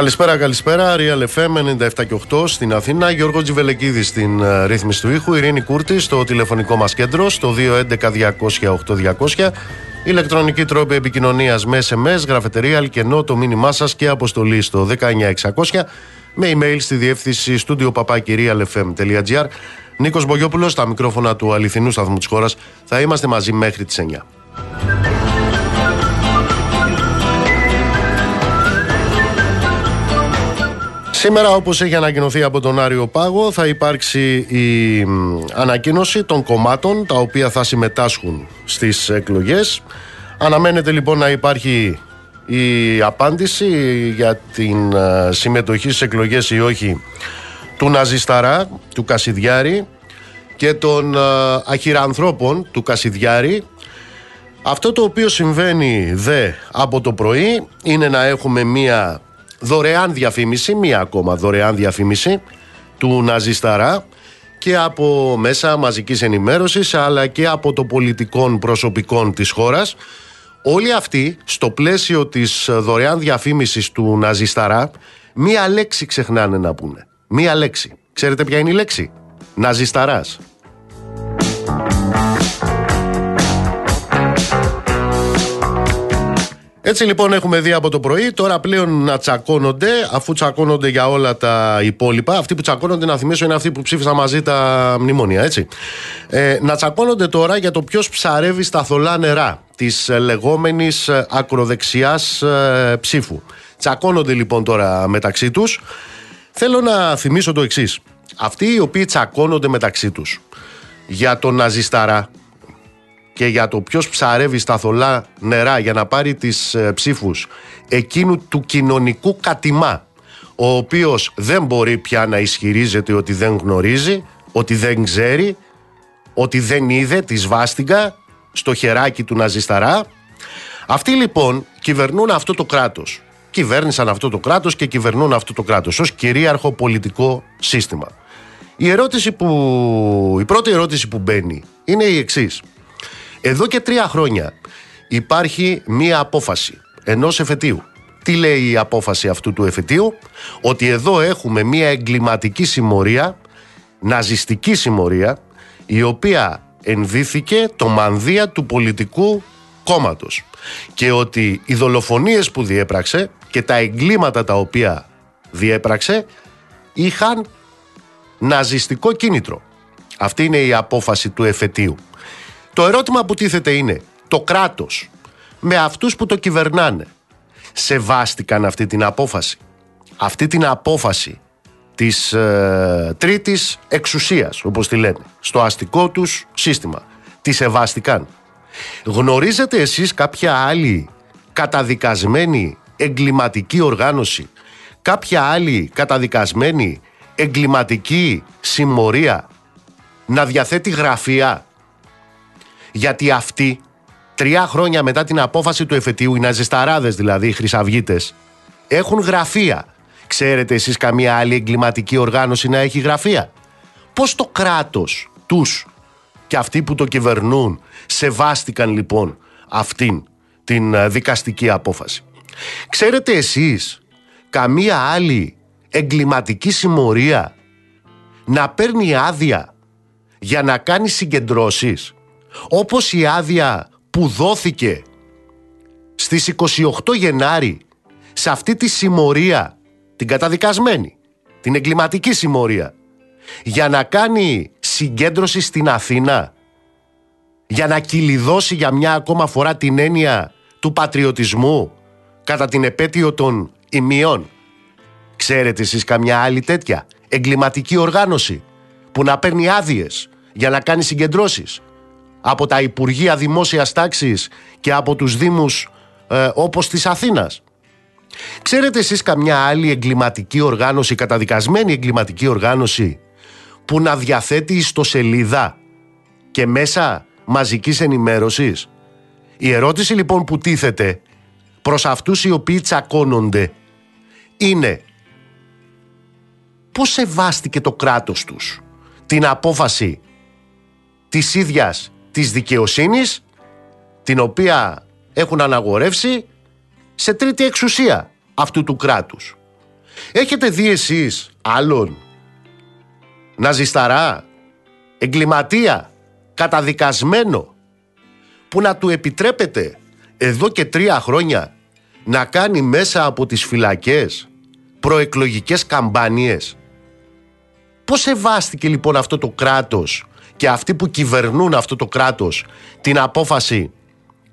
Καλησπέρα, καλησπέρα. Real FM 97 και 8 στην Αθήνα. Γιώργος Τζιβελεκίδης στην uh, ρύθμιση του ήχου. Ειρήνη Κούρτη στο τηλεφωνικό μας κέντρο στο 211-200-8200. Ηλεκτρονική τρόπη επικοινωνίας με SMS, γραφετερία, αλκενό, το μήνυμά σας και αποστολή στο 19600 με email στη διεύθυνση στούντιο παπάκυριαλfm.gr. Νίκος Μπογιόπουλος, στα μικρόφωνα του αληθινού σταθμού της χώρας. Θα είμαστε μαζί μέχρι τις 9. Σήμερα όπως έχει ανακοινωθεί από τον Άριο Πάγο θα υπάρξει η ανακοίνωση των κομμάτων τα οποία θα συμμετάσχουν στις εκλογές. Αναμένεται λοιπόν να υπάρχει η απάντηση για την ε, συμμετοχή στις εκλογές ή όχι του Ναζισταρά, του Κασιδιάρη και των ε, αχυρανθρώπων του Κασιδιάρη. Αυτό το οποίο συμβαίνει δε από το πρωί είναι να έχουμε μία δωρεάν διαφήμιση, μία ακόμα δωρεάν διαφήμιση του Ναζισταρά και από μέσα μαζικής ενημέρωσης αλλά και από το πολιτικών προσωπικών της χώρας. Όλοι αυτοί στο πλαίσιο της δωρεάν διαφήμισης του Ναζισταρά μία λέξη ξεχνάνε να πούνε. Μία λέξη. Ξέρετε ποια είναι η λέξη; Ναζισταράς Έτσι λοιπόν έχουμε δει από το πρωί, τώρα πλέον να τσακώνονται, αφού τσακώνονται για όλα τα υπόλοιπα. Αυτοί που τσακώνονται, να θυμίσω, είναι αυτοί που ψήφισαν μαζί τα μνημόνια, έτσι. Ε, να τσακώνονται τώρα για το ποιος ψαρεύει στα θολά νερά της λεγόμενης ακροδεξιάς ε, ψήφου. Τσακώνονται λοιπόν τώρα μεταξύ τους. Θέλω να θυμίσω το εξής. Αυτοί οι οποίοι τσακώνονται μεταξύ τους για τον Ναζισταρά, και για το ποιος ψαρεύει στα θολά νερά για να πάρει τις ε, ψήφους εκείνου του κοινωνικού κατημά ο οποίος δεν μπορεί πια να ισχυρίζεται ότι δεν γνωρίζει, ότι δεν ξέρει, ότι δεν είδε τη σβάστηγκα στο χεράκι του Ναζισταρά. Αυτοί λοιπόν κυβερνούν αυτό το κράτος. Κυβέρνησαν αυτό το κράτος και κυβερνούν αυτό το κράτος ως κυρίαρχο πολιτικό σύστημα. Η, ερώτηση που, η πρώτη ερώτηση που μπαίνει είναι η εξής. Εδώ και τρία χρόνια υπάρχει μία απόφαση ενός εφετείου. Τι λέει η απόφαση αυτού του εφετείου, ότι εδώ έχουμε μία εγκληματική συμμορία, ναζιστική συμμορία, η οποία ενδύθηκε το μανδύα του πολιτικού κόμματος και ότι οι δολοφονίες που διέπραξε και τα εγκλήματα τα οποία διέπραξε είχαν ναζιστικό κίνητρο. Αυτή είναι η απόφαση του εφετείου. Το ερώτημα που τίθεται είναι το κράτος με αυτούς που το κυβερνάνε σεβάστηκαν αυτή την απόφαση; Αυτή την απόφαση της ε, τρίτης εξουσίας όπως τη λένε στο αστικό τους σύστημα. Τη σεβάστηκαν; Γνωρίζετε εσείς κάποια άλλη καταδικασμένη εγκληματική οργάνωση κάποια άλλη καταδικασμένη εγκληματική συμμορία να διαθέτει γραφεία γιατί αυτοί, τρία χρόνια μετά την απόφαση του εφετείου, οι ναζισταράδες δηλαδή, οι χρυσαυγίτες, έχουν γραφεία. Ξέρετε εσείς καμία άλλη εγκληματική οργάνωση να έχει γραφεία; Πώς το κράτος, τους και αυτοί που το κυβερνούν, σεβάστηκαν λοιπόν αυτήν την ε, δικαστική απόφαση; Ξέρετε εσείς καμία άλλη εγκληματική συμμορία να παίρνει άδεια για να κάνει συγκεντρώσεις όπως η άδεια που δόθηκε στις 28 Γενάρη σε αυτή τη συμμορία, την καταδικασμένη, την εγκληματική συμμορία, για να κάνει συγκέντρωση στην Αθήνα, για να κυλιδώσει για μια ακόμα φορά την έννοια του πατριωτισμού κατά την επέτειο των ημιών. Ξέρετε εσείς καμιά άλλη τέτοια εγκληματική οργάνωση που να παίρνει άδειες για να κάνει συγκεντρώσεις; Από τα Υπουργεία Δημόσιας Τάξης και από τους Δήμους ε, όπως της Αθήνας. Ξέρετε εσείς καμιά άλλη εγκληματική οργάνωση, καταδικασμένη εγκληματική οργάνωση που να διαθέτει ιστοσελίδα και μέσα μαζικής ενημέρωσης; Η ερώτηση λοιπόν που τίθεται προς αυτούς οι οποίοι τσακώνονται είναι πώς σεβάστηκε το κράτος τους την απόφαση της ίδιας της δικαιοσύνης την οποία έχουν αναγορεύσει σε τρίτη εξουσία αυτού του κράτους. Έχετε δει εσείς άλλον ναζισταρά, εγκληματία, καταδικασμένο που να του επιτρέπετε εδώ και τρία χρόνια να κάνει μέσα από τις φυλακές προεκλογικές καμπάνιες; Πώς σεβάστηκε λοιπόν αυτό το κράτος και αυτοί που κυβερνούν αυτό το κράτος την απόφαση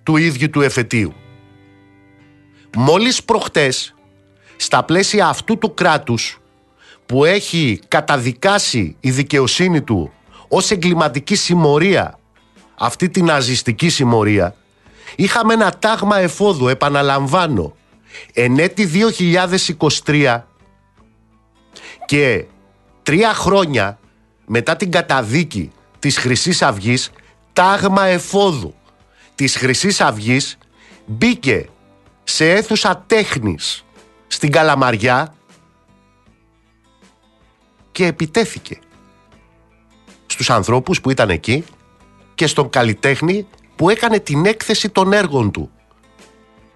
του ίδιου του εφετείου. Μόλις προχτές, στα πλαίσια αυτού του κράτους που έχει καταδικάσει η δικαιοσύνη του ως εγκληματική συμμορία αυτή την ναζιστική συμμορία είχαμε ένα τάγμα εφόδου, επαναλαμβάνω, εν έτη 2023 και τρία χρόνια μετά την καταδίκη της χρυσής αυγής, τάγμα εφόδου της χρυσής αυγής μπήκε σε αίθουσα τέχνης στην Καλαμαριά και επιτέθηκε στους ανθρώπους που ήταν εκεί και στον καλλιτέχνη που έκανε την έκθεση των έργων του.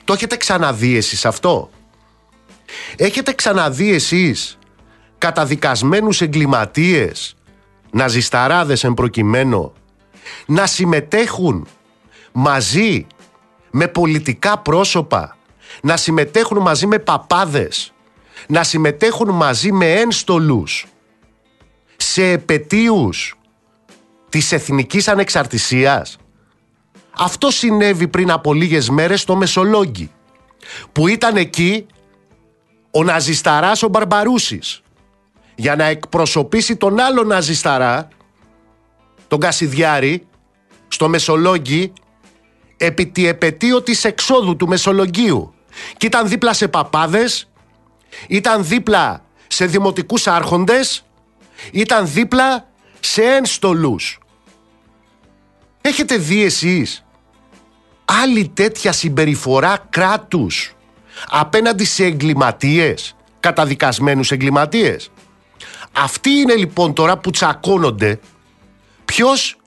Το έχετε ξαναδεί εσείς αυτό; Έχετε ξαναδεί εσείς καταδικασμένους εγκληματίες, ναζισταράδες εν προκειμένου, να συμμετέχουν μαζί με πολιτικά πρόσωπα, να συμμετέχουν μαζί με παπάδες, να συμμετέχουν μαζί με ένστολους σε επαιτίους της εθνικής ανεξαρτησίας. Αυτό συνέβη πριν από λίγες μέρες στο Μεσολόγγι, που ήταν εκεί ο Ναζισταράς ο Μπαρμπαρούσης, για να εκπροσωπήσει τον άλλο Ναζισταρά, τον Κασιδιάρη, στο Μεσολόγγι, επί τη επαιτίο της εξόδου του Μεσολογγίου. Και ήταν δίπλα σε παπάδες, ήταν δίπλα σε δημοτικούς άρχοντες, ήταν δίπλα σε ένστολους. Έχετε δει εσείς άλλη τέτοια συμπεριφορά κράτους απέναντι σε εγκληματίες, καταδικασμένους εγκληματίες; Αυτοί είναι λοιπόν τώρα που τσακώνονται ποιος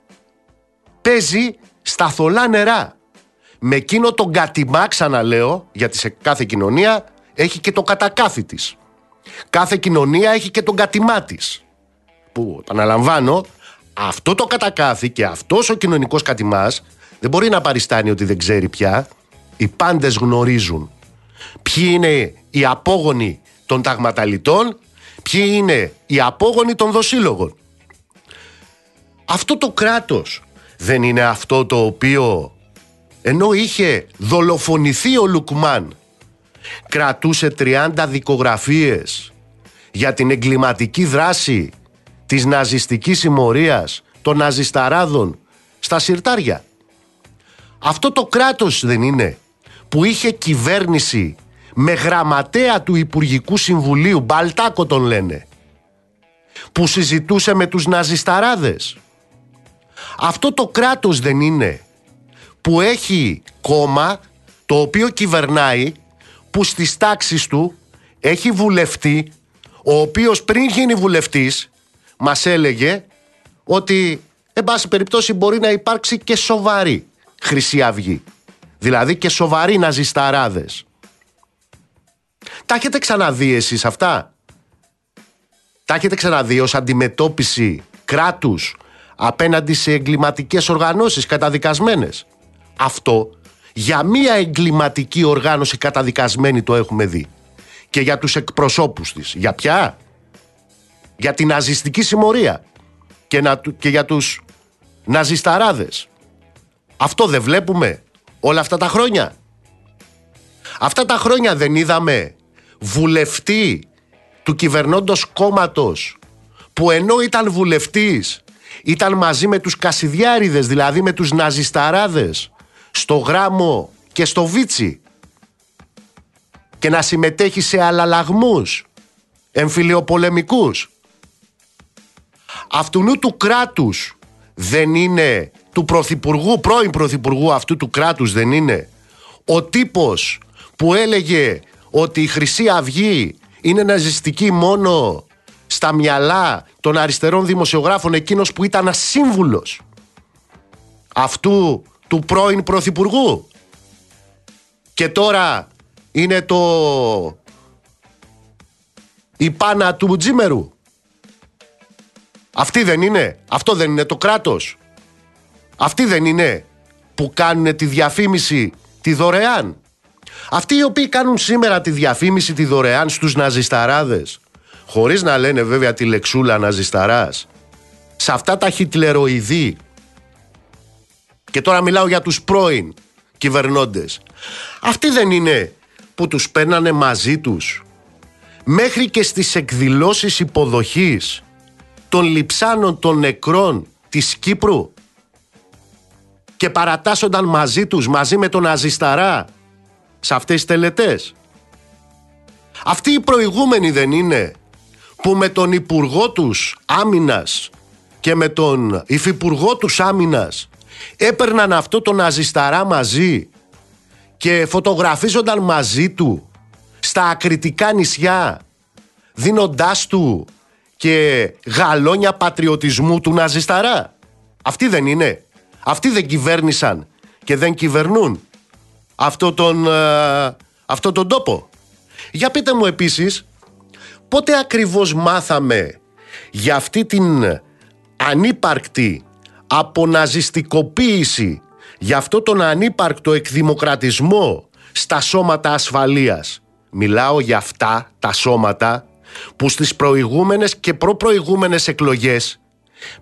παίζει στα θολά νερά. Με εκείνο τον κατημά ξαναλέω, γιατί σε κάθε κοινωνία έχει και το κατακάθι της. Κάθε κοινωνία έχει και τον κατημά της που επαναλαμβάνω, αυτό το κατακάθι και αυτός ο κοινωνικός κατημά δεν μπορεί να παριστάνει ότι δεν ξέρει πια. Οι πάντες γνωρίζουν ποιοι είναι οι απόγονοι των ταγματαλιτών, ποιοι είναι οι απόγονοι των δοσύλλογων; Αυτό το κράτος δεν είναι αυτό το οποίο ενώ είχε δολοφονηθεί ο Λουκμάν κρατούσε 30 δικογραφίες για την εγκληματική δράση της ναζιστικής συμμορίας των ναζισταράδων στα συρτάρια. Αυτό το κράτος δεν είναι που είχε κυβέρνηση με γραμματέα του Υπουργικού Συμβουλίου, Μπαλτάκο τον λένε, που συζητούσε με τους ναζισταράδες. Αυτό το κράτος δεν είναι που έχει κόμμα το οποίο κυβερνάει που στις τάξεις του έχει βουλευτή ο οποίος πριν γίνει βουλευτής μας έλεγε ότι εν πάση περιπτώσει μπορεί να υπάρξει και σοβαρή Χρυσή Αυγή. Δηλαδή και σοβαροί ναζισταράδες. Τα έχετε ξαναδεί εσείς αυτά; Τα έχετε ξαναδεί ως αντιμετώπιση κράτους απέναντι σε εγκληματικές οργανώσεις καταδικασμένες; Αυτό για μία εγκληματική οργάνωση καταδικασμένη το έχουμε δει. Και για τους εκπροσώπους της. Για ποια; για την ναζιστική συμμορία και, να, και για τους ναζισταράδες. Αυτό δεν βλέπουμε όλα αυτά τα χρόνια. Αυτά τα χρόνια δεν είδαμε βουλευτή του κυβερνώντος κόμματος που ενώ ήταν βουλευτής ήταν μαζί με τους Κασιδιάριδες, δηλαδή με τους Ναζισταράδες στο Γράμμο και στο Βίτσι και να συμμετέχει σε αλλαλαγμούς εμφυλιοπολεμικούς. Αυτού του κράτους δεν είναι του πρωθυπουργού, πρώην πρωθυπουργού αυτού του κράτους δεν είναι. Ο τύπος που έλεγε ότι η Χρυσή Αυγή είναι ναζιστική μόνο στα μυαλά των αριστερών δημοσιογράφων εκείνος που ήταν ασύμβουλος αυτού του πρώην πρωθυπουργού και τώρα είναι το η πάνα του Τζίμερου. Αυτή δεν είναι. Αυτό δεν είναι το κράτος. Αυτοί δεν είναι που κάνουν τη διαφήμιση τη δωρεάν. Αυτοί οι οποίοι κάνουν σήμερα τη διαφήμιση τη δωρεάν στους ναζισταράδες χωρίς να λένε βέβαια τη λεξούλα ναζισταράς σε αυτά τα χιτλεροειδή. Και τώρα μιλάω για τους πρώην κυβερνώντες. Αυτοί δεν είναι που τους παίρνανε μαζί τους. Μέχρι και στις εκδηλώσεις υποδοχής των λιψάνων των νεκρών της Κύπρου και παρατάσσονταν μαζί τους, μαζί με τον Αζισταρά σε αυτές τις τελετές. Αυτοί οι προηγούμενοι δεν είναι που με τον Υπουργό τους Άμυνας και με τον Υφυπουργό τους Άμυνας έπαιρναν αυτό τον Αζισταρά μαζί και φωτογραφίζονταν μαζί του στα ακριτικά νησιά δίνοντάς του και γαλόνια πατριωτισμού του Ναζισταρά. Αυτοί δεν είναι. Αυτοί δεν κυβέρνησαν και δεν κυβερνούν αυτό τον, ε, αυτό τον τόπο. Για πείτε μου επίσης πότε ακριβώς μάθαμε για αυτή την ανύπαρκτη αποναζιστικοποίηση για αυτό τον ανύπαρκτο εκδημοκρατισμό στα σώματα ασφαλείας; Μιλάω για αυτά τα σώματα που στις προηγούμενες και προπροηγούμενες εκλογές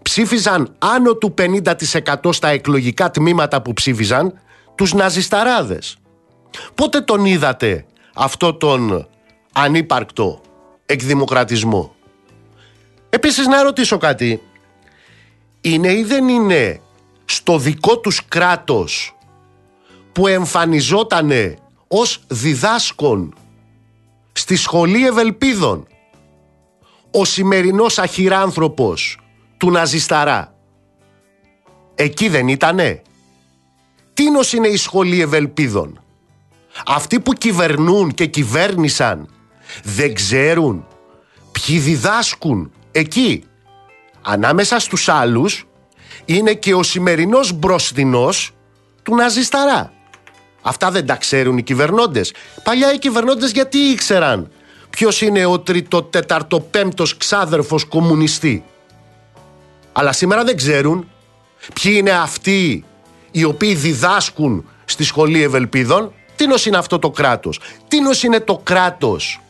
ψήφιζαν άνω του 50% στα εκλογικά τμήματα που ψήφιζαν τους ναζισταράδες. Πότε τον είδατε αυτό τον ανύπαρκτο εκδημοκρατισμό; Επίσης να ρωτήσω κάτι. Είναι ή δεν είναι στο δικό τους κράτος που εμφανιζότανε ως διδάσκον στη σχολή Ευελπίδων ο σημερινός αχυράνθρωπος του Ναζισταρά; Εκεί δεν ήτανε; Τίνος είναι η σχολή Ευελπίδων. Αυτοί που κυβερνούν και κυβέρνησαν δεν ξέρουν ποιοι διδάσκουν εκεί. Ανάμεσα στους άλλους είναι και ο σημερινός μπροστινός του Ναζισταρά. Αυτά δεν τα ξέρουν οι κυβερνώντες. Παλιά οι κυβερνώντες γιατί ήξεραν ποιος είναι ο τρίτος, τέταρτο, πέμπτος ξάδερφος κομμουνιστή. Αλλά σήμερα δεν ξέρουν ποιοι είναι αυτοί οι οποίοι διδάσκουν στη σχολή Ευελπίδων. Τίνος είναι αυτό το κράτος; Τίνος είναι το κράτος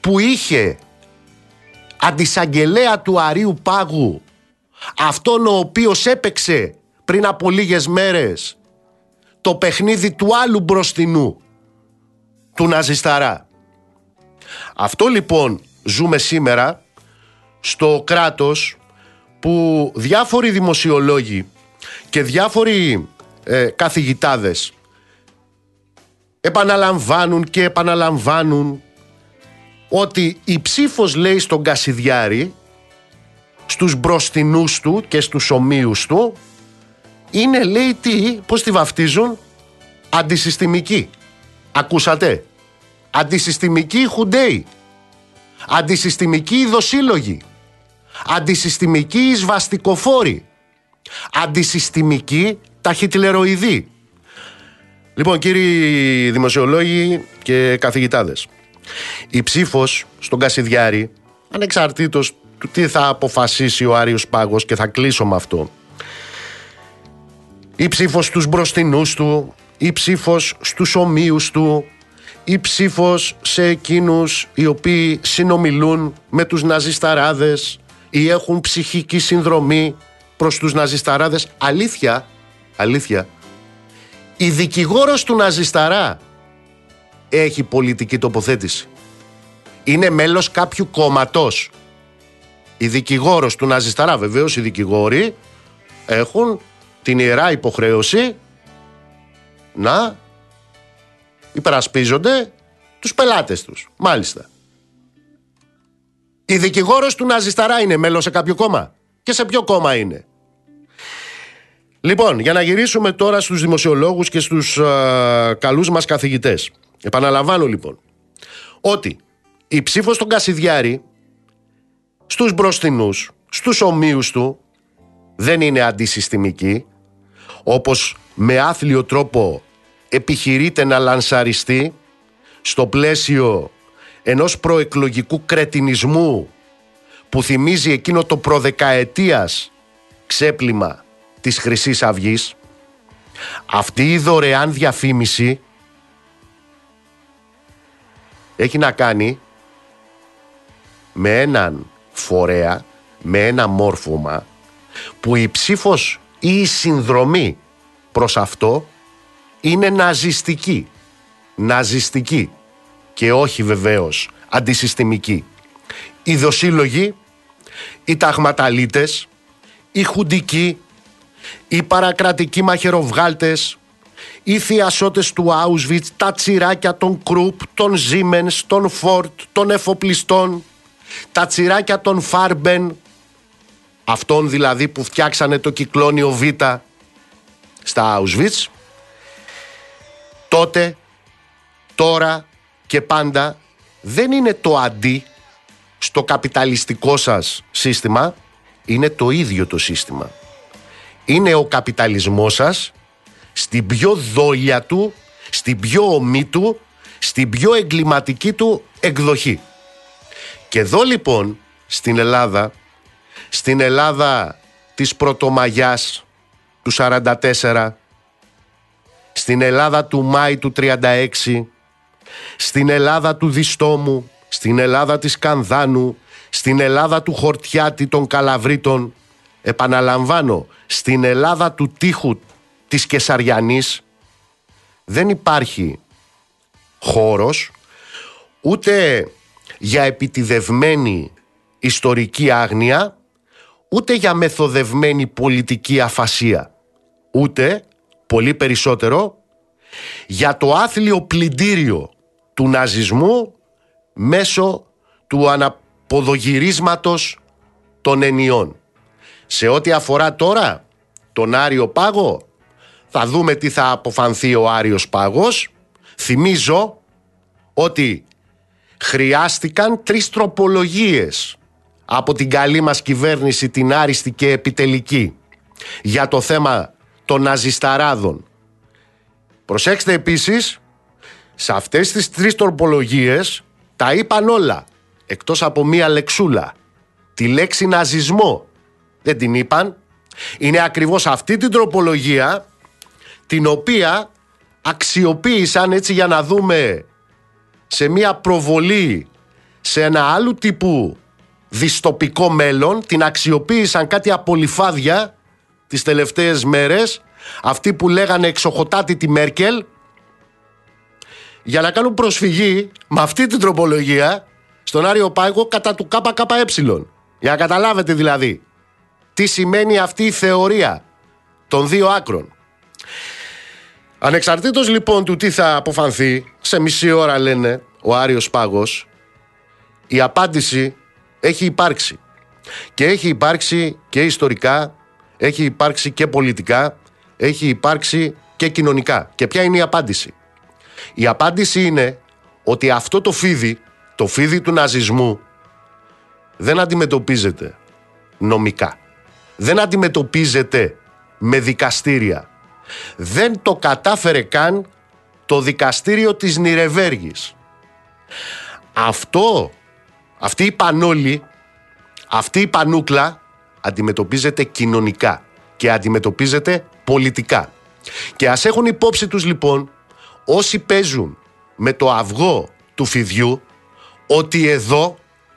που είχε αντισαγγελέα του Αρίου Πάγου αυτόν ο οποίος έπαιξε πριν από λίγες μέρες το παιχνίδι του άλλου μπροστινού του Ναζισταρά. Αυτό λοιπόν ζούμε σήμερα στο κράτος που διάφοροι δημοσιολόγοι και διάφοροι ε, καθηγητάδες. Επαναλαμβάνουν και επαναλαμβάνουν ότι η ψήφος λέει στον Κασιδιάρη στους μπροστινούς του και στους ομοίους του είναι λέει τι, πώς τη βαφτίζουν; Αντισυστημική. Ακούσατε; Αντισυστημική χουντέι. Αντισυστημική ειδοσύλλογη αντισυστημική εισβαστικοφόρη αντισυστημική ταχυτλεροειδή Λοιπόν κύριοι δημοσιολόγοι και καθηγητάδες η ψήφος στον Κασιδιάρη ανεξαρτήτως του τι θα αποφασίσει ο Άριος Πάγος και θα κλείσω με αυτό η ψήφος στους μπροστινούς του η ψήφος στους ομοίους του η ψήφος σε εκείνους οι οποίοι συνομιλούν με τους ναζισταράδες ή έχουν ψυχική συνδρομή προς τους ναζισταράδες αλήθεια, αλήθεια η δικηγόρος του ναζισταρά έχει πολιτική τοποθέτηση είναι μέλος κάποιου κόμματος η δικηγόρος του Ναζισταρά βεβαίως οι δικηγόροι έχουν την ιερά υποχρέωση να υπερασπίζονται τους πελάτες τους. Μάλιστα. Η δικηγόρος του Ναζισταρά είναι μέλος σε κάποιο κόμμα; Και σε ποιο κόμμα είναι; Λοιπόν, για να γυρίσουμε τώρα στους δημοσιολόγους και στους α, καλούς μας καθηγητές. Επαναλαμβάνω λοιπόν ότι η ψήφος των Κασιδιάρη στους μπροστινούς, στους ομοίους του δεν είναι αντισυστημική όπως με άθλιο τρόπο επιχειρείται να λανσαριστεί στο πλαίσιο ενός προεκλογικού κρετινισμού που θυμίζει εκείνο το προδεκαετίας ξέπλυμα της χρυσής αυγής. Αυτή η δωρεάν διαφήμιση έχει να κάνει με έναν φορέα, με ένα μόρφωμα που η ψήφος ή η συνδρομή προς αυτό είναι ναζιστική. Ναζιστική και όχι βεβαίως αντισυστημική. Οι δοσύλλογοι, οι ταγματαλίτες, οι χουντικοί, οι παρακρατικοί μαχαιροβγάλτες, οι θειασότες του Auschwitz, τα τσιράκια των Κρουπ, των Siemens, των Ford, των εφοπλιστών, τα τσιράκια των Φάρμπεν, αυτών δηλαδή που φτιάξανε το κυκλώνιο Β στα Auschwitz, τότε, τώρα και πάντα δεν είναι το αντί στο καπιταλιστικό σας σύστημα, είναι το ίδιο το σύστημα. Είναι ο καπιταλισμός σας στην πιο δόλια του, στην πιο ομή του, στην πιο εγκληματική του εκδοχή. Και εδώ λοιπόν στην Ελλάδα, στην Ελλάδα της Πρωτομαγιάς του 44, στην Ελλάδα του Μάη του 36, στην Ελλάδα του Διστόμου, στην Ελλάδα της Κανδάνου, στην Ελλάδα του Χορτιάτη των Καλαβρίτων, επαναλαμβάνω, στην Ελλάδα του τείχου της Κεσαριανής δεν υπάρχει χώρος ούτε για επιτιδευμένη ιστορική άγνοια ούτε για μεθοδευμένη πολιτική αφασία ούτε, πολύ περισσότερο, για το άθλιο πλυντήριο του ναζισμού μέσω του αναποδογυρίσματος των ενιών. Σε ό,τι αφορά τώρα τον Άριο Πάγο, θα δούμε τι θα αποφανθεί ο Άριος Πάγος. Θυμίζω ότι χρειάστηκαν τρεις τροπολογίες από την καλή μας κυβέρνηση την άριστη και επιτελική για το θέμα των ναζισταράδων. Προσέξτε επίσης, σε αυτές τις τρεις τροπολογίες τα είπαν όλα, εκτός από μία λεξούλα. Τη λέξη ναζισμό δεν την είπαν. Είναι ακριβώς αυτή την τροπολογία την οποία αξιοποίησαν έτσι για να δούμε σε μία προβολή σε ένα άλλου τύπου διστοπικό μέλλον την αξιοποίησαν κάτι απολυφάδια τις τελευταίες μέρες αυτοί που λέγανε εξοχοτάτη τη Μέρκελ για να κάνουν προσφυγή με αυτή την τροπολογία στον Άριο Πάγκο κατά του ΚΚΕ. Για να καταλάβετε δηλαδή τι σημαίνει αυτή η θεωρία των δύο άκρων; Ανεξαρτήτως λοιπόν του τι θα αποφανθεί, σε μισή ώρα λένε ο Άριος Πάγος, η απάντηση έχει υπάρξει. Και έχει υπάρξει και ιστορικά, έχει υπάρξει και πολιτικά, έχει υπάρξει και κοινωνικά. Και ποια είναι η απάντηση; Η απάντηση είναι ότι αυτό το φίδι, το φίδι του ναζισμού, δεν αντιμετωπίζεται νομικά. Δεν αντιμετωπίζεται με δικαστήρια. Δεν το κατάφερε καν το δικαστήριο της Νιρεβέργης. Αυτό, αυτή η πανόλη, αυτή η πανούκλα αντιμετωπίζεται κοινωνικά και αντιμετωπίζεται πολιτικά. Και ας έχουν υπόψη τους λοιπόν όσοι παίζουν με το αυγό του φιδιού ότι εδώ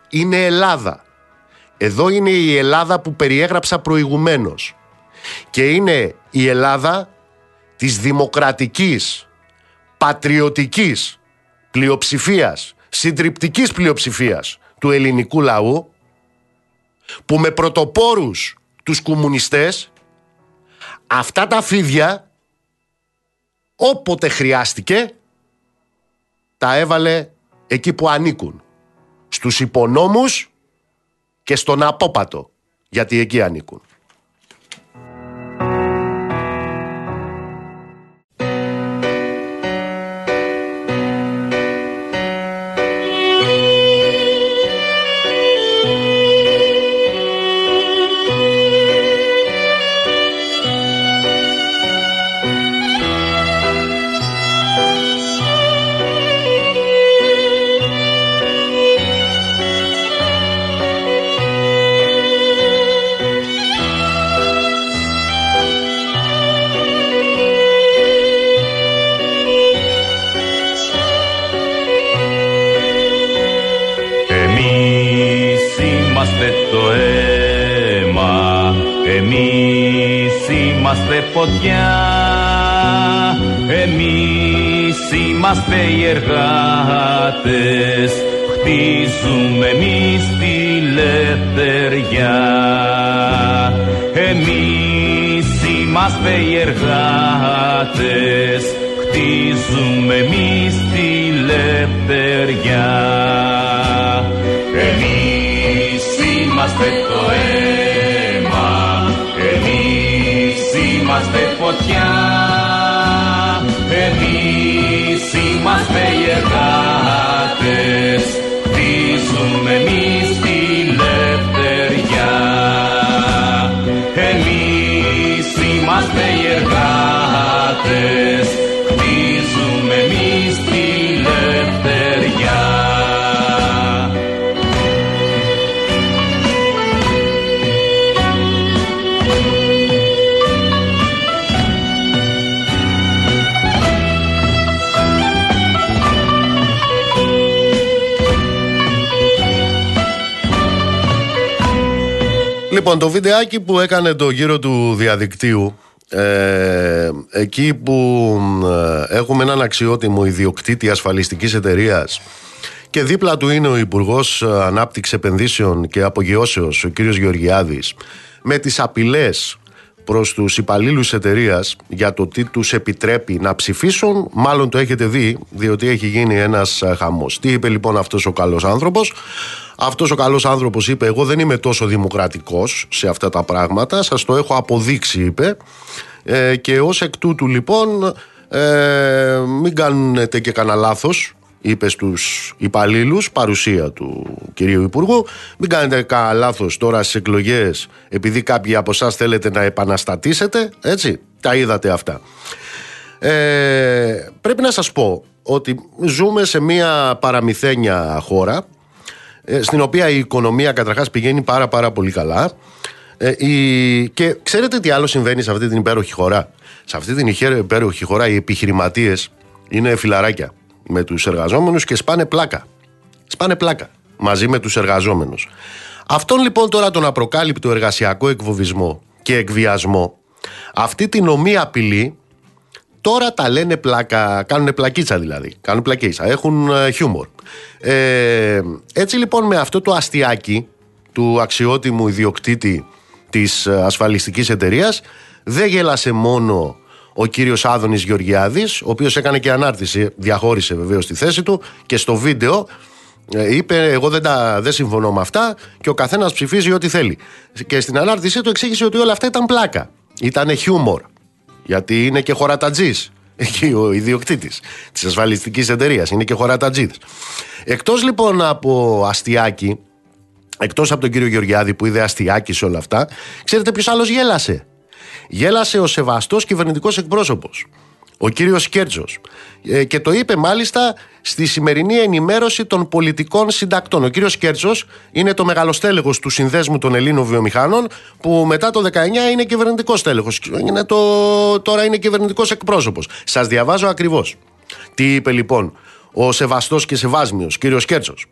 είναι Ελλάδα. Εδώ είναι η Ελλάδα που περιέγραψα προηγουμένως. Και είναι η Ελλάδα της δημοκρατικής, πατριωτικής πλειοψηφίας, συντριπτικής πλειοψηφίας του ελληνικού λαού που με πρωτοπόρους τους κομμουνιστές αυτά τα φίδια όποτε χρειάστηκε τα έβαλε εκεί που ανήκουν στους υπονόμους και στον απόπατο γιατί εκεί ανήκουν. Είμαστε οι εργάτες Χτίζουμε εμείς τη λευτεριά Εμείς είμαστε οι εργάτες Χτίζουμε εμείς τη λευτεριά Λοιπόν, το βιντεάκι που έκανε το γύρο του διαδικτύου, ε, εκεί που ε, έχουμε έναν αξιότιμο ιδιοκτήτη ασφαλιστικής εταιρείας και δίπλα του είναι ο Υπουργός Ανάπτυξης Επενδύσεων και Απογειώσεως, ο κύριος Γεωργιάδης, με τις απειλές προς τους υπαλλήλους εταιρείας για το τι τους επιτρέπει να ψηφίσουν, μάλλον το έχετε δει, διότι έχει γίνει ένας χαμός. Τι είπε λοιπόν αυτός ο καλός άνθρωπος, αυτός ο καλός άνθρωπος είπε εγώ δεν είμαι τόσο δημοκρατικός σε αυτά τα πράγματα, σας το έχω αποδείξει είπε ε, και ως εκ τούτου λοιπόν ε, μην κάνετε και κανένα λάθος είπες στους υπαλλήλους, παρουσία του κυρίου Υπουργού. Μην κάνετε κανένα λάθος τώρα στις εκλογές επειδή κάποιοι από εσάς θέλετε να επαναστατήσετε έτσι, τα είδατε αυτά. Ε, πρέπει να σας πω ότι ζούμε σε μια παραμυθένια χώρα ε, στην οποία η οικονομία καταρχάς πηγαίνει πάρα πάρα πολύ καλά. Ε, η... και ξέρετε τι άλλο συμβαίνει σε αυτή την υπέροχη χώρα; Σε αυτή την υπέροχη χώρα οι επιχειρηματίες είναι φιλαράκια με τους εργαζόμενους και σπάνε πλάκα σπάνε πλάκα μαζί με τους εργαζόμενους αυτόν λοιπόν τώρα τον απροκάλυπτο εργασιακό εκβοβισμό και εκβιασμό αυτή την ομοία απειλή Τώρα τα λένε πλάκα, κάνουν πλακίτσα δηλαδή. Κάνουν πλακίτσα, έχουν ε, χιούμορ. Ε, έτσι λοιπόν με αυτό το αστιάκι του αξιότιμου ιδιοκτήτη της ε, ασφαλιστικής εταιρείας δεν γέλασε μόνο ο κύριος Άδωνης Γεωργιάδης ο οποίος έκανε και ανάρτηση, διαχώρισε βεβαίως τη θέση του και στο βίντεο ε, είπε εγώ δεν, τα, δεν συμφωνώ με αυτά και ο καθένας ψηφίζει ό,τι θέλει. Και στην ανάρτησή του εξήγησε ότι όλα αυτά ήταν πλάκα. Ήταν χιούμορ. Γιατί είναι και χωρατατζής. Εκεί ο ιδιοκτήτης της ασφαλιστικής εταιρείας. Είναι και χωρατατζής. Εκτός λοιπόν από αστιάκι, εκτός από τον κύριο Γεωργιάδη που είδε αστιάκι σε όλα αυτά, ξέρετε ποιος άλλος γέλασε; Γέλασε ο σεβαστός κυβερνητικός εκπρόσωπος ο κύριος Κέρτζος ε, και το είπε μάλιστα στη σημερινή ενημέρωση των πολιτικών συντακτών. Ο κύριος Κέρτζος είναι το μεγαλοστέλεγος του Συνδέσμου των Ελλήνων Βιομηχάνων που μετά το 19 είναι κυβερνητικός τέλεχος. Είναι το, τώρα είναι κυβερνητικός εκπρόσωπος. Σας διαβάζω ακριβώς. Τι είπε λοιπόν ο σεβαστός και σεβάσμιος κύριος Κέρτσος.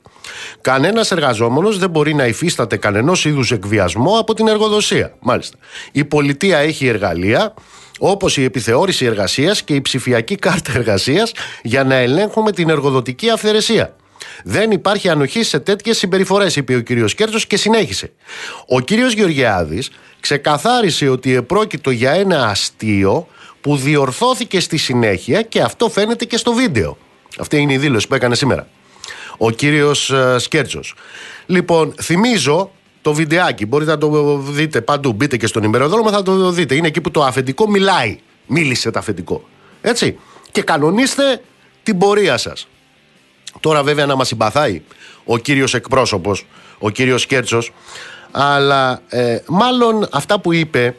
Κανένας εργαζόμενος δεν μπορεί να υφίσταται κανενός είδους εκβιασμό από την εργοδοσία. Μάλιστα. Η πολιτεία έχει εργαλεία Όπως η επιθεώρηση εργασίας και η ψηφιακή κάρτα εργασίας για να ελέγχουμε την εργοδοτική αυθαιρεσία. Δεν υπάρχει ανοχή σε τέτοιες συμπεριφορές, είπε ο κύριος Κέρτσος και συνέχισε. Ο κύριος Γεωργιάδης ξεκαθάρισε ότι επρόκειτο για ένα αστείο που διορθώθηκε στη συνέχεια και αυτό φαίνεται και στο βίντεο. Αυτή είναι η δήλωση που έκανε σήμερα. Ο κύριος ε, Σκέρτσος. Λοιπόν, θυμίζω το βιντεάκι. Μπορείτε να το δείτε παντού. Μπείτε και στον ημεροδρόμο, θα το δείτε. Είναι εκεί που το αφεντικό μιλάει. Μίλησε το αφεντικό. Έτσι. Και κανονίστε την πορεία σας. Τώρα, βέβαια, να μας συμπαθάει ο κύριος εκπρόσωπος, ο κύριος Κέρτσο, αλλά ε, μάλλον αυτά που είπε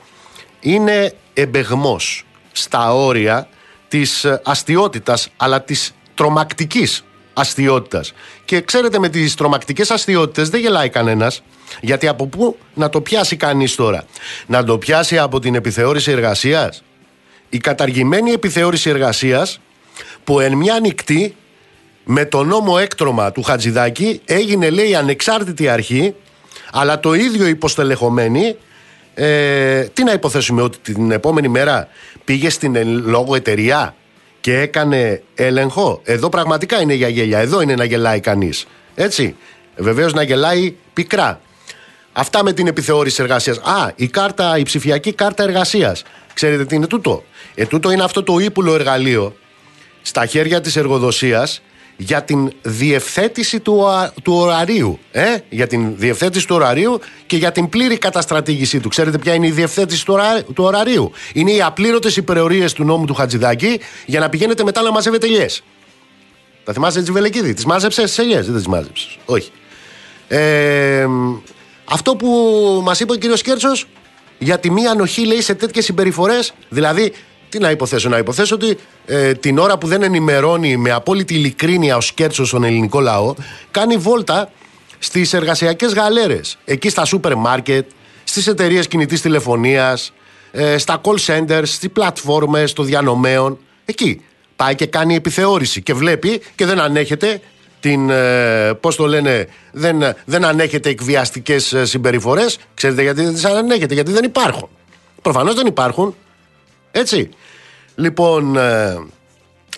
είναι εμπεγμός στα όρια της αστιότητας αλλά της τρομακτικής αστείότητα. Και ξέρετε, με τις τρομακτικές αστείωτε δεν γελάει κανένας. Γιατί από πού να το πιάσει κανείς τώρα, Να το πιάσει από την επιθεώρηση εργασίας; Η καταργημένη επιθεώρηση εργασίας που εν μια νυχτή με το νόμο έκτρωμα του Χατζηδάκη έγινε λέει ανεξάρτητη αρχή Αλλά το ίδιο υποστελεχωμένη, ε, τι να υποθέσουμε, ότι την επόμενη μέρα πήγε στην λόγω εταιρεία; Και έκανε έλεγχο. Εδώ πραγματικά είναι για γέλια. Εδώ είναι να γελάει κανείς. Έτσι. Βεβαίως να γελάει πικρά. Αυτά με την επιθεώρηση εργασίας. Α, η, κάρτα, η ψηφιακή κάρτα εργασίας. Ξέρετε τι είναι τούτο; Ε, τούτο είναι αυτό το ύπουλο εργαλείο στα χέρια της εργοδοσίας για την διευθέτηση του, του ωραρίου. Ε; Για την διευθέτηση του ωραρίου και για την πλήρη καταστρατήγησή του. Ξέρετε ποια είναι η διευθέτηση του, του ωραρίου; Είναι οι απλήρωτες υπερορίες του νόμου του Χατζηδάκη για να πηγαίνετε μετά να μαζεύετε ελιές. Τα θυμάστε τη Βελεκίδη; Τις μάζεψες τις ελιές, δεν τις μάζεψες. Όχι. Ε, αυτό που μας είπε ο κύριος Κέρτσος για τη μία ανοχή λέει σε τέτοιες συμπεριφορές, δηλαδή τι να υποθέσω, να υποθέσω ότι ε, την ώρα που δεν ενημερώνει με απόλυτη ειλικρίνεια ο Σκέρτσος στον ελληνικό λαό, κάνει βόλτα στις εργασιακές γαλέρες. Εκεί στα σούπερ μάρκετ, στις εταιρείες κινητής τηλεφωνίας, ε, στα call centers, στις πλατφόρμες των διανομέων. Εκεί πάει και κάνει επιθεώρηση και βλέπει και δεν ανέχεται την, ε, πώς το λένε, δεν, δεν ανέχεται εκβιαστικές ε, συμπεριφορές. Ξέρετε γιατί δεν τις ανέχεται, γιατί δεν υπάρχουν. Προφανώς δεν υπάρχουν. Έτσι. Λοιπόν, ε,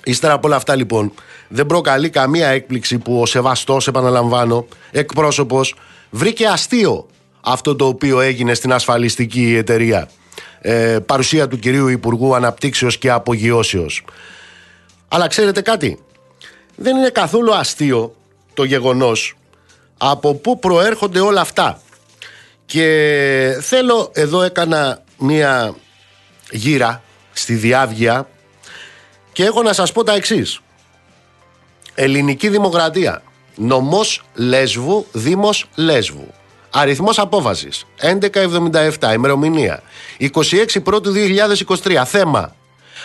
ύστερα από όλα αυτά λοιπόν, δεν προκαλεί καμία έκπληξη που ο Σεβαστός, επαναλαμβάνω, εκπρόσωπος, βρήκε αστείο αυτό το οποίο έγινε στην ασφαλιστική εταιρεία. Ε, παρουσία του κυρίου Υπουργού Αναπτύξεως και Απογειώσεως. Αλλά ξέρετε κάτι, δεν είναι καθόλου αστείο το γεγονός από πού προέρχονται όλα αυτά. Και θέλω, εδώ έκανα μία γύρα στη διάβγεια και έχω να σας πω τα εξής. Ελληνική Δημοκρατία. Νομός Λέσβου, Δήμος Λέσβου. Αριθμός απόφασης 1177, ημερομηνία 26 Πρώτου 2023. Θέμα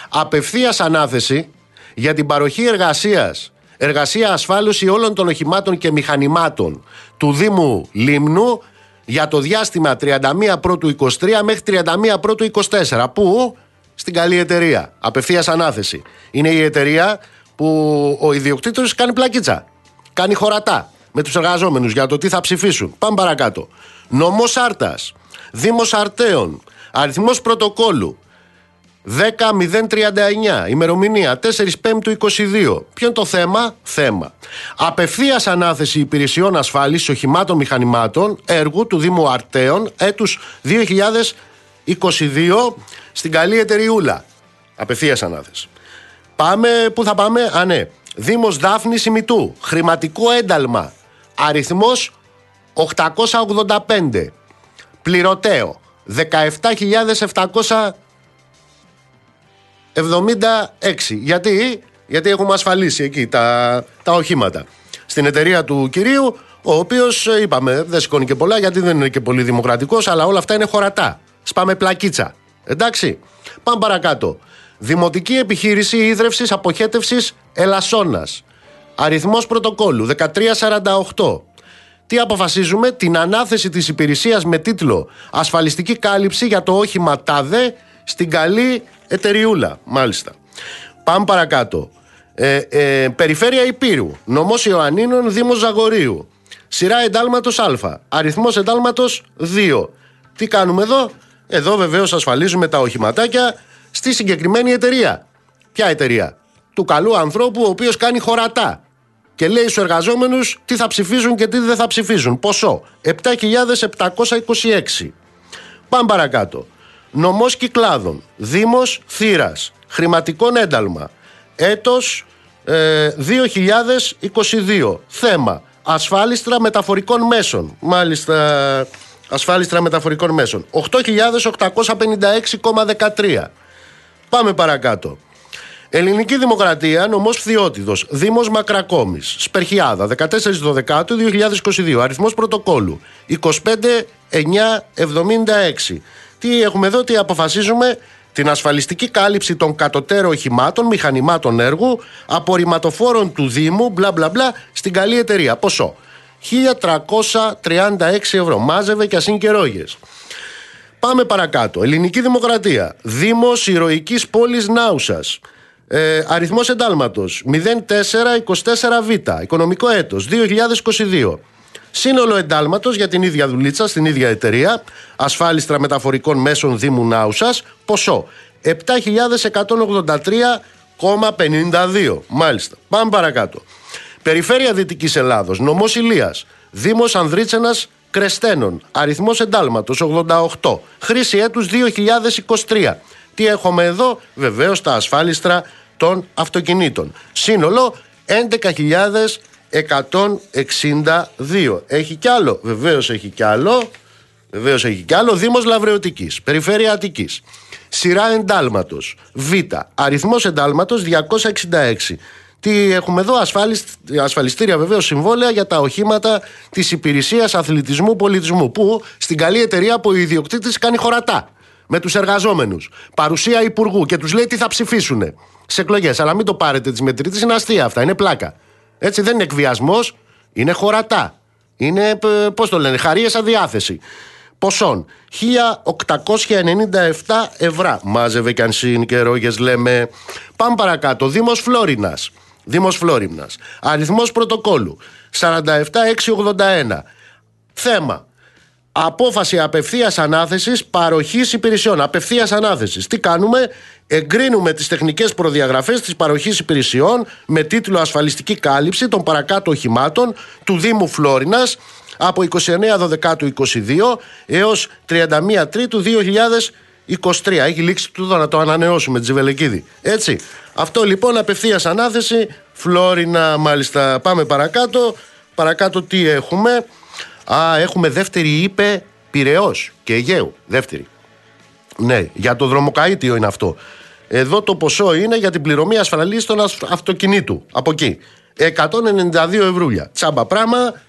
Απευθείας ανάθεση για την παροχή εργασίας εργασία ασφάλωση όλων των οχημάτων και μηχανημάτων του Δήμου Λίμνου για το διάστημα 31 Πρώτου 23 μέχρι 31 Πρώτου 24. Πού; Στην καλή εταιρεία. Απευθείας ανάθεση. Είναι η εταιρεία που ο ιδιοκτήτης κάνει πλακίτσα. Κάνει χωρατά με τους εργαζόμενους για το τι θα ψηφίσουν. Πάμε παρακάτω. Νομός Άρτας. Δήμος Αρτέων. Αριθμός πρωτοκόλου. 10.039, ημερομηνία 4 Πέμπτου 22. Ποιο είναι το θέμα; Θέμα. Απευθείας ανάθεση υπηρεσιών ασφάλισης οχημάτων μηχανημάτων έργου του Δήμου Αρτέων έτους 2022 στην καλή εταιριούλα. Απευθείας ανάθεση. Πάμε, πού θα πάμε; Α, ναι. Δήμος Δάφνη Ημιτού. Χρηματικό ένταλμα. Αριθμός 885. Πληρωτέο. 17.700 76. Γιατί, γιατί έχουμε ασφαλίσει εκεί τα, τα οχήματα. Στην εταιρεία του κυρίου, ο οποίος ε, είπαμε δεν σηκώνει και πολλά γιατί δεν είναι και πολύ δημοκρατικός, αλλά όλα αυτά είναι χωρατά. Σπάμε πλακίτσα. Εντάξει. Πάμε παρακάτω. Δημοτική επιχείρηση ίδρυυσης αποχέτευσης Ελασσόνας. Αριθμός πρωτοκόλου 1348. Τι αποφασίζουμε, την ανάθεση της υπηρεσίας με τίτλο Ασφαλιστική κάλυψη για το όχημα ΤΑΔΕ στην καλή εταιριούλα, μάλιστα. Πάμε παρακάτω. Ε, ε, περιφέρεια Υπήρου, νομός Ιωαννίνων, Δήμος Ζαγορίου. Σειρά εντάλματος Α. Αριθμός εντάλματος 2. Τι κάνουμε εδώ, εδώ βεβαίως ασφαλίζουμε τα οχηματάκια στη συγκεκριμένη εταιρεία. Ποια εταιρεία, του καλού ανθρώπου ο οποίος κάνει χωρατά και λέει στους εργαζόμενους τι θα ψηφίζουν και τι δεν θα ψηφίζουν. Ποσό 7.726. Πάμε παρακάτω. Νομός Κυκλάδων, Δήμος Θύρας, Χρηματικό ένταλμα, έτος 2022, ε, θέμα ασφάλιστρα μεταφορικών μέσων, μάλιστα ασφάλιστρα μεταφορικών μέσων, 8.856,13. Πάμε παρακάτω. Ελληνική Δημοκρατία, νομός Φθιώτιδος, Δήμος Μακρακόμης, Σπερχιάδα, 14 του 2022, αριθμός πρωτοκόλου 25976. Τι έχουμε εδώ, τι αποφασίζουμε, την ασφαλιστική κάλυψη των κατωτέρων οχημάτων, μηχανημάτων έργου, απορριμματοφόρων του Δήμου, μπλα μπλα μπλα, στην καλή εταιρεία. Ποσό. 1336 ευρώ. Μάζευε και ασύν Πάμε παρακάτω. Ελληνική Δημοκρατία. Δήμος Ηρωικής Πόλης Νάουσας. Ε, Αριθμός εντάλματος 0424Β. Οικονομικό έτος 2022. Σύνολο εντάλματος για την ίδια δουλίτσα στην ίδια εταιρεία, ασφάλιστρα μεταφορικών μέσων Δήμου Νάουσας, ποσό 7.183,52. Μάλιστα. Πάμε παρακάτω. Περιφέρεια Δυτικής Ελλάδος, νομός Ηλίας, Δήμος Ανδρίτσενας Κρεστένων, αριθμός εντάλματος 88, χρήση έτους 2023. Τι έχουμε εδώ, βεβαίως τα ασφάλιστρα των αυτοκινήτων. Σύνολο 11.162. Έχει κι άλλο, βεβαίως έχει κι άλλο. Βεβαίως έχει κι άλλο. Δήμος Λαβρεωτική, Περιφέρεια Αττικής. Σειρά εντάλματος. Β. Αριθμός εντάλματος 266. Τι έχουμε εδώ, ασφαλιστήρια βεβαίως συμβόλαια για τα οχήματα της υπηρεσίας αθλητισμού πολιτισμού. Που στην καλή εταιρεία που ο ιδιοκτήτης κάνει χωρατά με τους εργαζόμενους. Παρουσία υπουργού και τους λέει τι θα ψηφίσουν σε εκλογές. Αλλά μην το πάρετε της μετρητή, είναι αστεία αυτά, είναι πλάκα. Έτσι δεν είναι εκβιασμός, είναι χωρατά. Είναι, ε, πώς το λένε, χαρίες αδιάθεση. Ποσών 1897 ευρώ. Μάζευε κι αν και λέμε. Πάμε παρακάτω. Δήμος Φλόρινας. Δήμος Φλόρινα. Αριθμός πρωτοκόλου 47681. Θέμα. Απόφαση απευθείας ανάθεσης παροχής υπηρεσιών. Απευθείας ανάθεσης. Τι κάνουμε, εγκρίνουμε τις τεχνικές προδιαγραφές της παροχής υπηρεσιών με τίτλο Ασφαλιστική κάλυψη των παρακάτω οχημάτων του Δήμου Φλόρινας από 29 του 22 έως 31 Τρίτου 2023. Έχει λήξει τούτο να το ανανεώσουμε, Τζιβελεκίδη. Έτσι. Αυτό λοιπόν απευθείας ανάθεση. Φλόρινα, μάλιστα. Πάμε παρακάτω. Παρακάτω τι έχουμε. Α, έχουμε δεύτερη είπε Πυραιός και Αιγαίου. Δεύτερη. Ναι, για το δρομοκαίτιο είναι αυτό. Εδώ το ποσό είναι για την πληρωμή ασφαλίστων αυτοκινήτου. Από εκεί. 192 ευρούλια. Τσάμπα πράγμα.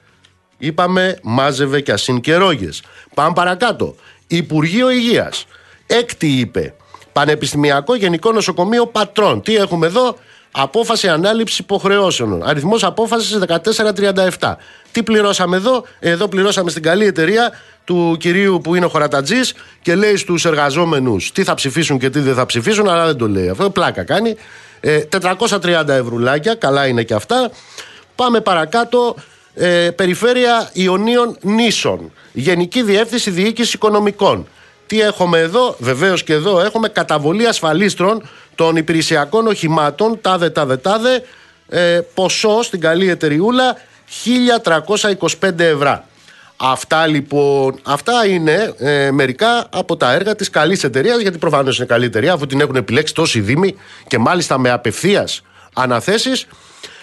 Είπαμε μάζευε και ασύν και ρόγες. Πάμε παρακάτω. Υπουργείο Υγείας. Έκτη είπε. Πανεπιστημιακό Γενικό Νοσοκομείο Πατρών. Τι έχουμε εδώ; Απόφαση ανάληψη υποχρεώσεων. Αριθμός απόφασης 1437. Τι πληρώσαμε εδώ; Εδώ πληρώσαμε στην καλή εταιρεία του κυρίου που είναι ο χωρατατζή και λέει στους εργαζόμενους τι θα ψηφίσουν και τι δεν θα ψηφίσουν, αλλά δεν το λέει. Αυτό πλάκα κάνει. 430 ε, ευρουλάκια, καλά είναι και αυτά. Πάμε παρακάτω. Ε, περιφέρεια Ιωνίων Νήσων. Γενική Διεύθυνση Διοίκησης Οικονομικών. Τι έχουμε εδώ, βεβαίως και εδώ έχουμε καταβολή ασφαλίστρων των υπηρεσιακών οχημάτων, τάδε, τάδε, τάδε, ε, ποσό στην καλή εταιριούλα 1325 ευρώ. Αυτά λοιπόν, αυτά είναι ε, μερικά από τα έργα της καλής εταιρείας, γιατί προφανώς είναι καλή εταιρεία, αφού την έχουν επιλέξει τόσοι δήμοι και μάλιστα με απευθείας αναθέσεις,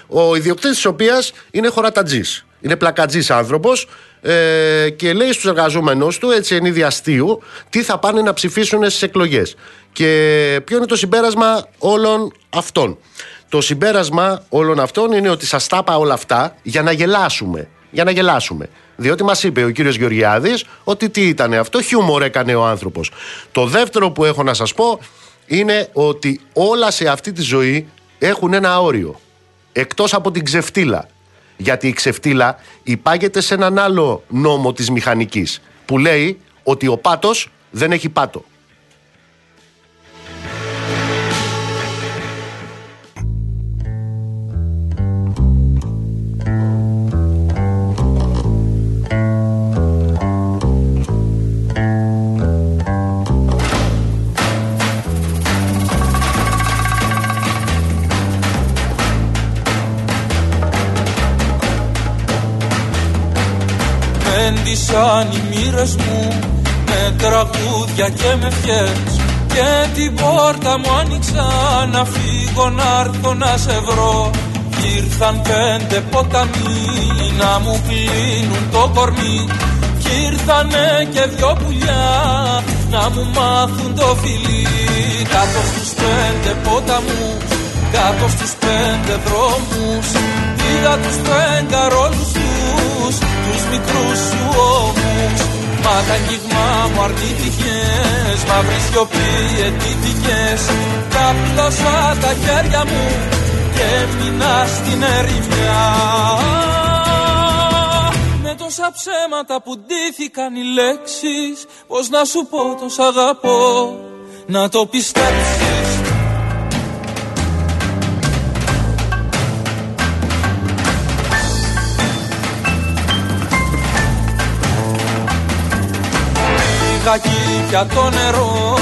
ο ιδιοκτήτης της οποίας είναι χωρατατζής. Είναι πλακατζής άνθρωπος ε, και λέει στους εργαζόμενους του, έτσι εν είδη αστείου, τι θα πάνε να ψηφίσουν στις εκλογές. Και ποιο είναι το συμπέρασμα όλων αυτών. Το συμπέρασμα όλων αυτών είναι ότι σας τα είπα όλα αυτά για να γελάσουμε. Για να γελάσουμε. Διότι μας είπε ο κύριος Γεωργιάδης ότι τι ήταν αυτό, χιούμορ έκανε ο άνθρωπος. Το δεύτερο που έχω να σας πω είναι ότι όλα σε αυτή τη ζωή έχουν ένα όριο. Εκτός από την ξεφτύλα. Γιατί η ξεφτύλα υπάγεται σε έναν άλλο νόμο της μηχανικής που λέει ότι ο πάτος δεν έχει πάτο. Σαν οι μοίρες μου με τραγούδια και με φιές και την πόρτα μου άνοιξα να φύγω να έρθω να σε βρω. Ήρθαν πέντε ποταμοί να μου κλείνουν το κορμί. Κι ήρθανε και δυο πουλιά να μου μάθουν το φιλί. Κάτω στους πέντε ποταμούς κάτω στους πέντε δρόμους είδα τους πέντε ρόλους τους τους μικρούς σου ώμους. Μα τα αγγίγμα μου αρνήθηκες Μαύρη σιωπή αιτήθηκες Κάπλωσα τα χέρια μου Και έμεινα στην ερημιά. Με τόσα ψέματα που ντύθηκαν οι λέξεις Πώς να σου πω το σ' αγαπώ. Να το πιστέψεις είχα πια το νερό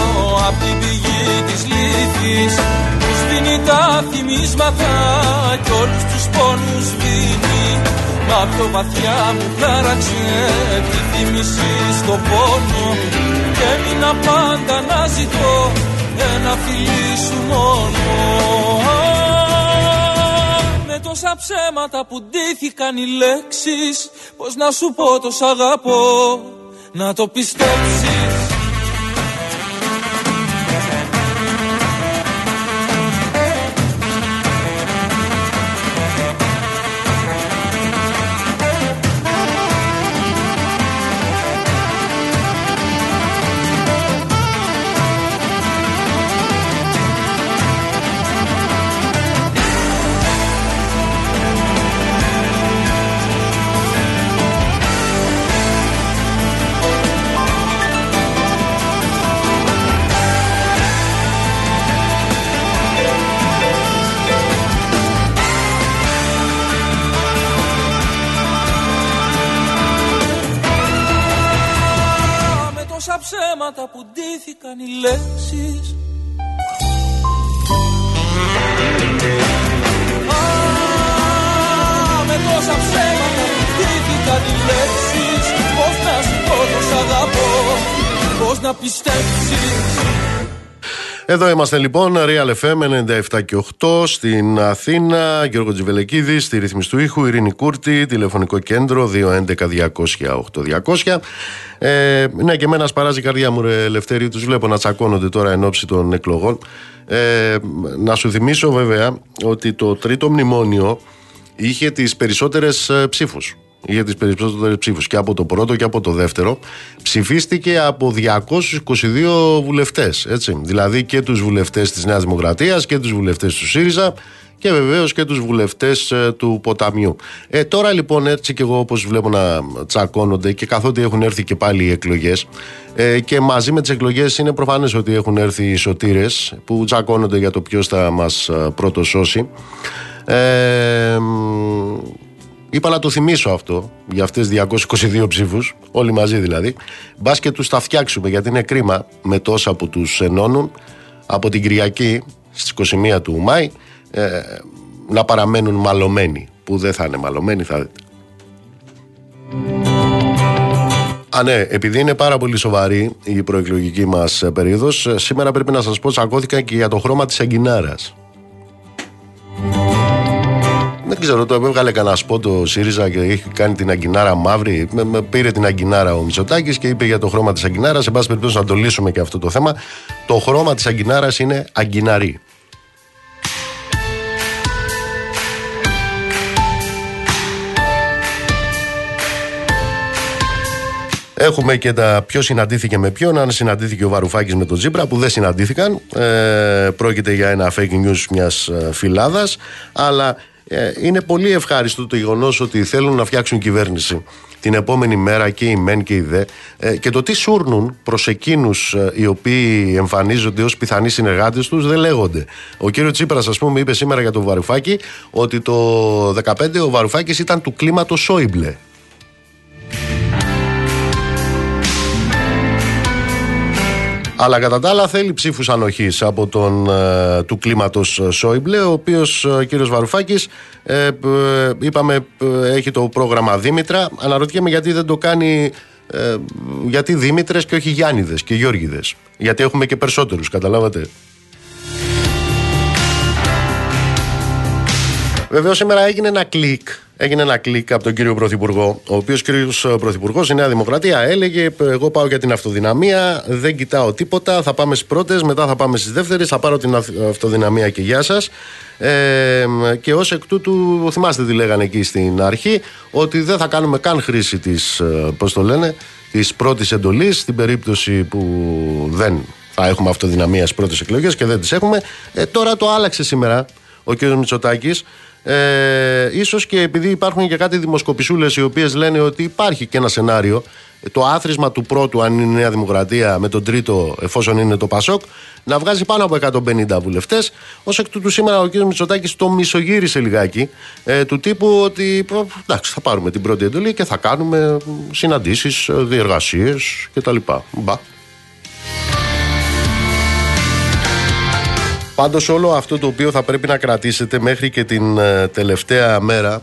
απ' την πηγή της λύθης. Που σβήνει τα θυμίσματα κι όλους τους πόνους σβήνει Μα πιο βαθιά μου χάραξε τη θύμηση στο πόνο. Και έμεινα πάντα να ζητώ ένα φιλί σου μόνο. Με τόσα ψέματα που ντύθηκαν οι λέξεις Πως να σου πω τος σ' αγαπώ να το πιστέψεις εδώ είμαστε λοιπόν, Real FM 97 και 8 στην Αθήνα, Γιώργο Τζιβελεκίδη, στη ρύθμιση του ήχου, Ειρήνη Κούρτη, τηλεφωνικό κέντρο 211-200-8200. Ε, ναι, και εμένα σπαράζει η καρδιά μου, ρε Ελευθερή, τους βλέπω να τσακώνονται τώρα εν ώψη των εκλογών. Ε, να σου θυμίσω βέβαια ότι το τρίτο μνημόνιο είχε τις περισσότερες ε, ψήφους για τις περισσότερες ψήφους και από το πρώτο και από το δεύτερο ψηφίστηκε από 222 βουλευτές έτσι. δηλαδή και τους βουλευτές της Νέας Δημοκρατίας και τους βουλευτές του ΣΥΡΙΖΑ και βεβαίως και τους βουλευτές ε, του ποταμιού. Ε, τώρα λοιπόν έτσι και εγώ όπως βλέπω να τσακώνονται και καθότι έχουν έρθει και πάλι οι εκλογές ε, και μαζί με τις εκλογές είναι προφανές ότι έχουν έρθει οι σωτήρες που τσακώνονται για το ποιος θα μας ε, πρώτο σώσει. Ε, Είπα να το θυμίσω αυτό για αυτές τις 222 ψήφους, όλοι μαζί δηλαδή. Μπας και τους τα φτιάξουμε γιατί είναι κρίμα με τόσα που τους ενώνουν από την Κυριακή στις 21 του Μάη ε, να παραμένουν μαλωμένοι, που δεν θα είναι μαλωμένοι θα δείτε. Α, ναι, επειδή είναι πάρα πολύ σοβαρή η προεκλογική μας περίοδος, σήμερα πρέπει να σας πω τσακώθηκα και για το χρώμα της εγκινάρας. Δεν ξέρω, το έβγαλε κανένα σπότ το ΣΥΡΙΖΑ και έχει κάνει την αγκινάρα μαύρη. Με, με πήρε την αγκινάρα ο Μητσοτάκης και είπε για το χρώμα της αγκινάρας. Σε πάση περιπτώσει, να το λύσουμε και αυτό το θέμα. Το χρώμα της αγκινάρας είναι αγκιναρή. Έχουμε και τα ποιος συναντήθηκε με ποιον, αν συναντήθηκε ο Βαρουφάκης με τον Τζίπρα που δεν συναντήθηκαν. Ε, πρόκειται για ένα fake news μιας ε, φυλάδας, αλλά ε, είναι πολύ ευχάριστο το γεγονός ότι θέλουν να φτιάξουν κυβέρνηση την επόμενη μέρα και οι ΜΕΝ και οι ΔΕ ε, και το τι σούρνουν προς εκείνους ε, οι οποίοι εμφανίζονται ως πιθανοί συνεργάτες τους δεν λέγονται. Ο κύριο Τσίπρας, ας πούμε, είπε σήμερα για τον Βαρουφάκη ότι το 2015 ο Βαρουφάκης ήταν του κλίματος Σόιμπλε. Αλλά κατά τα άλλα θέλει ψήφους ανοχής από τον ε, του κλίματος Σόιμπλε, ο οποίος ε, κύριος Βαρουφάκης, ε, ε, είπαμε, έχει το πρόγραμμα Δήμητρα. Αναρωτιέμαι γιατί δεν το κάνει. γιατί Δήμητρες και όχι Γιάννηδες και Γιώργηδες γιατί έχουμε και περισσότερους καταλάβατε Βεβαίως σήμερα έγινε ένα κλικ. Έγινε ένα κλικ από τον κύριο Πρωθυπουργό, ο οποίος κύριος Πρωθυπουργός η Νέα Δημοκρατία έλεγε: Εγώ πάω για την αυτοδυναμία, δεν κοιτάω τίποτα. Θα πάμε στις πρώτες, μετά θα πάμε στις δεύτερες, θα πάρω την αυτοδυναμία και γεια σας. Ε, και ως εκ τούτου, θυμάστε τι λέγανε εκεί στην αρχή, ότι δεν θα κάνουμε καν χρήση της, ε, πώς το λένε, της πρώτης εντολής, στην περίπτωση που δεν θα έχουμε αυτοδυναμία στις πρώτες εκλογές και δεν τις έχουμε. Ε, τώρα το άλλαξε σήμερα ο κ. Μητσοτάκης ε, ίσως και επειδή υπάρχουν και κάτι δημοσκοπησούλες οι οποίες λένε ότι υπάρχει και ένα σενάριο το άθροισμα του πρώτου, αν είναι η Νέα Δημοκρατία, με τον τρίτο, εφόσον είναι το Πασόκ, να βγάζει πάνω από 150 βουλευτές. Ω εκ τούτου, σήμερα ο κ. Μητσοτάκης το μισογύρισε λιγάκι, ε, του τύπου ότι εντάξει, θα πάρουμε την πρώτη εντολή και θα κάνουμε συναντήσεις, διεργασίες κτλ. Μπα. Πάντως όλο αυτό το οποίο θα πρέπει να κρατήσετε μέχρι και την ε, τελευταία μέρα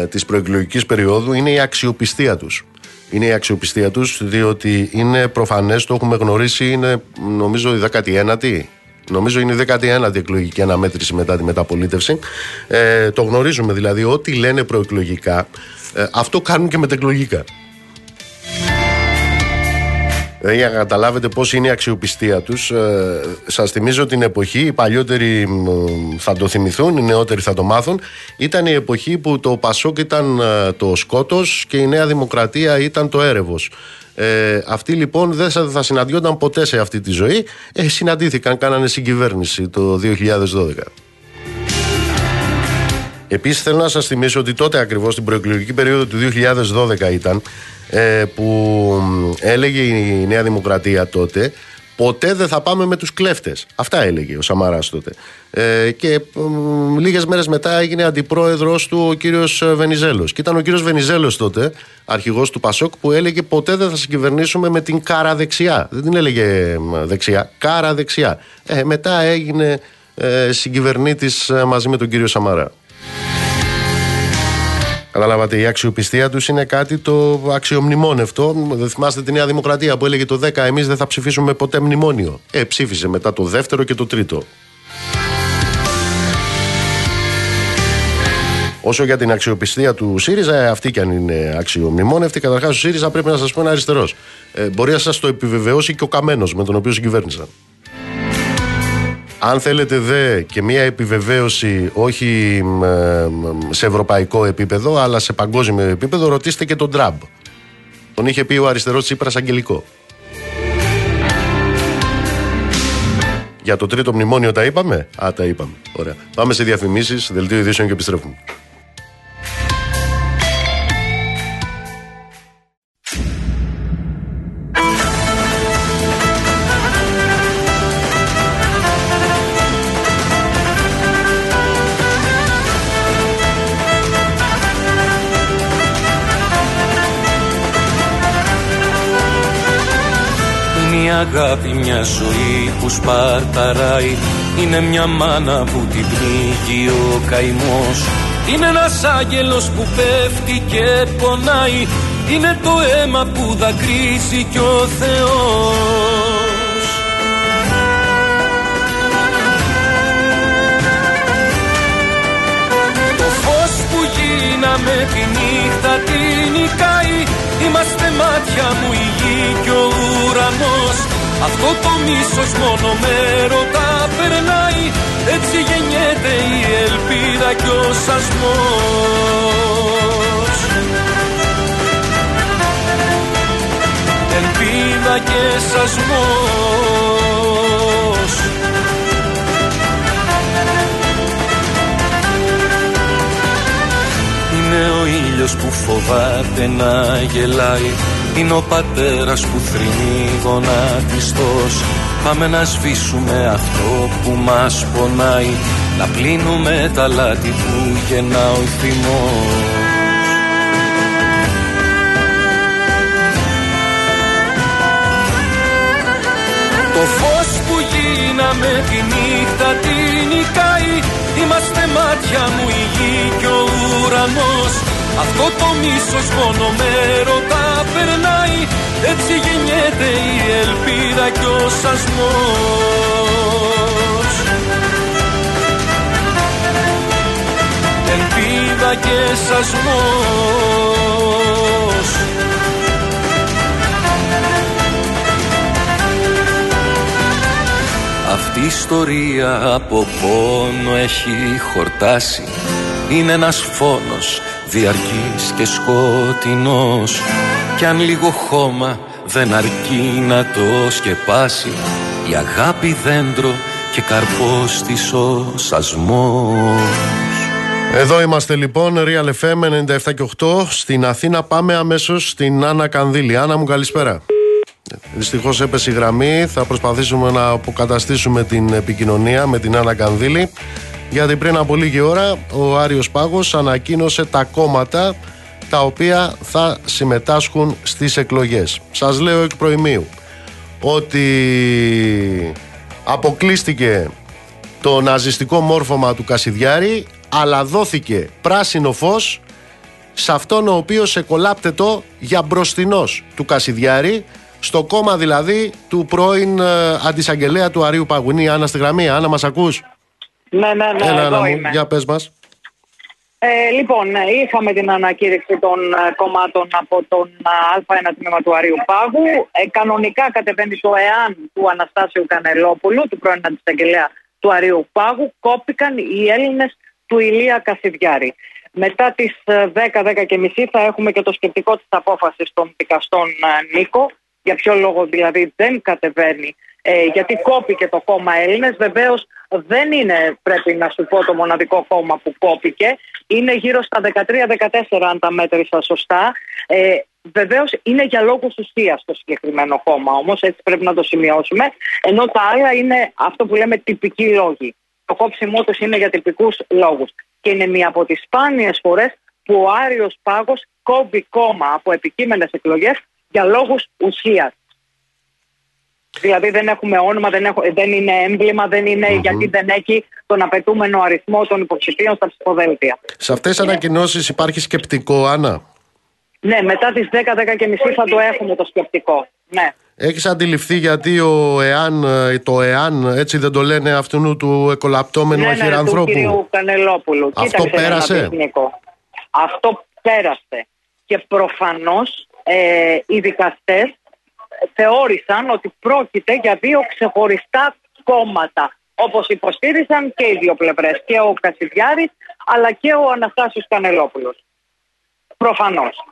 ε, της προεκλογικής περίοδου είναι η αξιοπιστία τους. Είναι η αξιοπιστία τους διότι είναι προφανές, το έχουμε γνωρίσει, είναι νομίζω η 19η Νομίζω είναι η 19η εκλογική αναμέτρηση μετά τη μεταπολίτευση. Ε, το γνωρίζουμε δηλαδή ό,τι λένε προεκλογικά, ε, αυτό κάνουν και μετεκλογικά. Δηλαδή για να καταλάβετε πώς είναι η αξιοπιστία τους ε, Σας θυμίζω την εποχή Οι παλιότεροι θα το θυμηθούν Οι νεότεροι θα το μάθουν Ήταν η εποχή που το Πασόκ ήταν ε, το σκότος Και η Νέα Δημοκρατία ήταν το έρευος ε, αυτοί λοιπόν δεν θα συναντιόταν ποτέ σε αυτή τη ζωή. Ε, συναντήθηκαν, κάνανε συγκυβέρνηση το 2012. Επίσης θέλω να σας θυμίσω ότι τότε ακριβώς την προεκλογική περίοδο του 2012 ήταν ε, που έλεγε η Νέα Δημοκρατία τότε ποτέ δεν θα πάμε με τους κλέφτες. Αυτά έλεγε ο Σαμαράς τότε. Ε, και ε, λίγες μέρες μετά έγινε αντιπρόεδρος του ο κύριος Βενιζέλος. Και ήταν ο κύριος Βενιζέλος τότε, αρχηγός του Πασόκ, που έλεγε ποτέ δεν θα συγκυβερνήσουμε με την κάρα δεξιά. Δεν την έλεγε δεξιά, κάρα δεξιά. Ε, μετά έγινε ε, συγκυβερνήτης ε, μαζί με τον κύριο Σαμαρά. Καταλάβατε, η αξιοπιστία τους είναι κάτι το αξιομνημόνευτο. Δεν θυμάστε τη Νέα Δημοκρατία που έλεγε το 10 εμείς δεν θα ψηφίσουμε ποτέ μνημόνιο. Ε, ψήφισε μετά το δεύτερο και το τρίτο. Όσο για την αξιοπιστία του ΣΥΡΙΖΑ, ε, αυτή κι αν είναι αξιομνημόνευτη, καταρχάς ο ΣΥΡΙΖΑ πρέπει να σας πω είναι αριστερός. Ε, μπορεί να σας το επιβεβαιώσει και ο Καμένος με τον οποίο συγκυβέρνησαν. Αν θέλετε δε και μια επιβεβαίωση όχι σε ευρωπαϊκό επίπεδο αλλά σε παγκόσμιο επίπεδο ρωτήστε και τον Τραμπ. Τον είχε πει ο αριστερός Τσίπρας Αγγελικό. Για το τρίτο μνημόνιο τα είπαμε; Α, τα είπαμε. Ωραία. Πάμε σε διαφημίσεις, δελτίο ειδήσεων και επιστρέφουμε. Αγάπη μια ζωή που σπαρταράει Είναι μια μάνα που την πνίγει ο καημός. Είναι ένας άγγελος που πέφτει και πονάει. Είναι το αίμα που δακρύζει κι ο Θεός. Το φως που γίναμε τη νύχτα την νικάει Είμαστε μάτια μου η γη και ο ουρανός. Αυτό το μίσος μόνο με ρωτά περνάει. Έτσι γεννιέται η ελπίδα και ο σασμός. Ελπίδα και σασμός Είναι ο ήλιος που φοβάται να γελάει. Είναι ο πατέρας που θρυνεί γονατιστός. Πάμε να σβήσουμε αυτό που μας πονάει. Να πλύνουμε τα λάθη που γεννά ο θυμός. Το φως που γίναμε τη νύχτα την νικάει. Είμαστε μάτια μου η γη και ο ουρανός Αυτό το μίσος μόνο με ρωτά περνάει. Έτσι γεννιέται η ελπίδα και ο σασμός. Ελπίδα και σασμός. Αυτή η ιστορία από πόνο έχει χορτάσει Είναι ένας φόνος διαρκής και σκοτεινός Κι αν λίγο χώμα δεν αρκεί να το σκεπάσει Η αγάπη δέντρο και καρπός της ο σασμός Εδώ είμαστε λοιπόν, Real FM 97 και 8. Στην Αθήνα πάμε αμέσως στην Άννα Κανδύλη. Άννα μου καλησπέρα. Δυστυχώς έπεσε η γραμμή. Θα προσπαθήσουμε να αποκαταστήσουμε την επικοινωνία με την Άννα Κανδύλη. Γιατί πριν από λίγη ώρα ο Άριος Πάγος ανακοίνωσε τα κόμματα τα οποία θα συμμετάσχουν στις εκλογές. Σας λέω εκ προημίου ότι αποκλείστηκε το ναζιστικό μόρφωμα του Κασιδιάρη αλλά δόθηκε πράσινο φως σε αυτόν ο οποίος εκολάπτετο για μπροστινός του Κασιδιάρη στο κόμμα δηλαδή του πρώην ε, αντισαγγελέα του Αρίου Παγουνή Άννα στη γραμμή. Άννα μας ακούς; Ναι, ναι, ναι, Έλα, εδώ Άννα μου, είμαι. για πες μας. Ε, λοιπόν, ε, είχαμε την ανακήρυξη των ε, κομμάτων από τον ε, Α1 τμήμα του Αρίου Πάγου. Ε, κανονικά κατεβαίνει το ΕΑΝ του Αναστάσιου Κανελόπουλου, του πρώην αντισαγγελέα του Αρίου Πάγου. Κόπηκαν οι Έλληνες του Ηλία Κασιδιάρη. Μετά τις ε, 10-10 και μισή θα έχουμε και το σκεπτικό της απόφασης των δικαστών ε, Νίκο. Για ποιο λόγο δηλαδή δεν κατεβαίνει ε, γιατί κόπηκε το κόμμα Έλληνες. Βεβαίως δεν είναι, πρέπει να σου πω, το μοναδικό κόμμα που κόπηκε. Είναι γύρω στα 13-14 αν τα μέτρησα σωστά. Ε, Βεβαίως είναι για λόγους ουσίας το συγκεκριμένο κόμμα, όμως έτσι πρέπει να το σημειώσουμε. Ενώ τα άλλα είναι αυτό που λέμε τυπικοί λόγοι. Το κόψιμό τους είναι για τυπικούς λόγους. Και είναι μία από τις σπάνιες φορές που ο Άριος Πάγος κόβει κόμμα από επικείμενες εκλογές για λόγους ουσίας. Δηλαδή δεν έχουμε όνομα, δεν, έχω, δεν είναι έμβλημα, δεν ειναι γιατί δεν έχει τον απαιτούμενο αριθμό των υποψηφίων στα ψηφοδέλτια. Σε αυτές τις ανακοινώσεις υπάρχει σκεπτικό, Άννα; Ναι, μετά τις 10-10 και μισή θα το έχουμε το σκεπτικό. Ναι. Έχεις αντιληφθεί γιατί ο ΕΑΝ, ε, το ΕΑΝ, έτσι δεν το λένε αυτού του εκολαπτώμενου ναι, ναι, του αχυρανθρώπου. κυρίου Κανελόπουλου. Αυτό Κοίταξε να πέρασε; δεις, Νίκο. Αυτό πέρασε. Και προφανώς ε, οι δικαστές θεώρησαν ότι πρόκειται για δύο ξεχωριστά κόμματα. Όπως υποστήριζαν και οι δύο πλευρές. Και ο Κασιδιάρης αλλά και ο Αναστάσιος Κανελόπουλος. Προφανώς.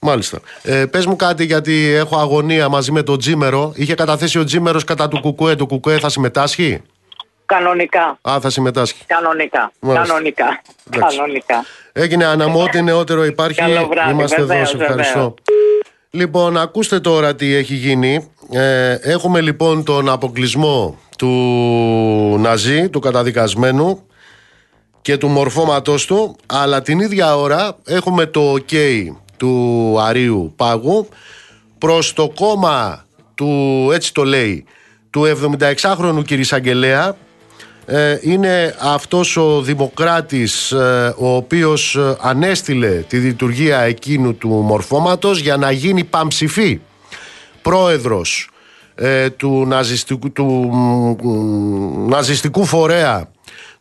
Μάλιστα. Ε, πες μου κάτι γιατί έχω αγωνία μαζί με τον Τζίμερο. Είχε καταθέσει ο Τζίμερος κατά του Κουκουέ. Το Κουκουέ θα συμμετάσχει; Κανονικά. Α, θα συμμετάσχει. Κανονικά. Μάλιστα. Κανονικά. Εντάξει. Κανονικά. Έγινε Άννα μου, ό,τι νεότερο υπάρχει. Καλό βράδυ, Είμαστε εδώ, βεβαίως, σε ευχαριστώ. βεβαίως. Λοιπόν, ακούστε τώρα τι έχει γίνει. Ε, έχουμε λοιπόν τον αποκλεισμό του Ναζί, του καταδικασμένου και του μορφώματός του, αλλά την ίδια ώρα έχουμε το OK του Αρίου Πάγου προς το κόμμα του, έτσι το λέει, του 76χρονου κ. Εισαγγελέα ε, είναι αυτός ο δημοκράτης ε, ο οποίος ε, ανέστηλε τη λειτουργία εκείνου του μορφώματος για να γίνει παμψηφή πρόεδρος ε, του, ναζιστικού, του μ, ναζιστικού φορέα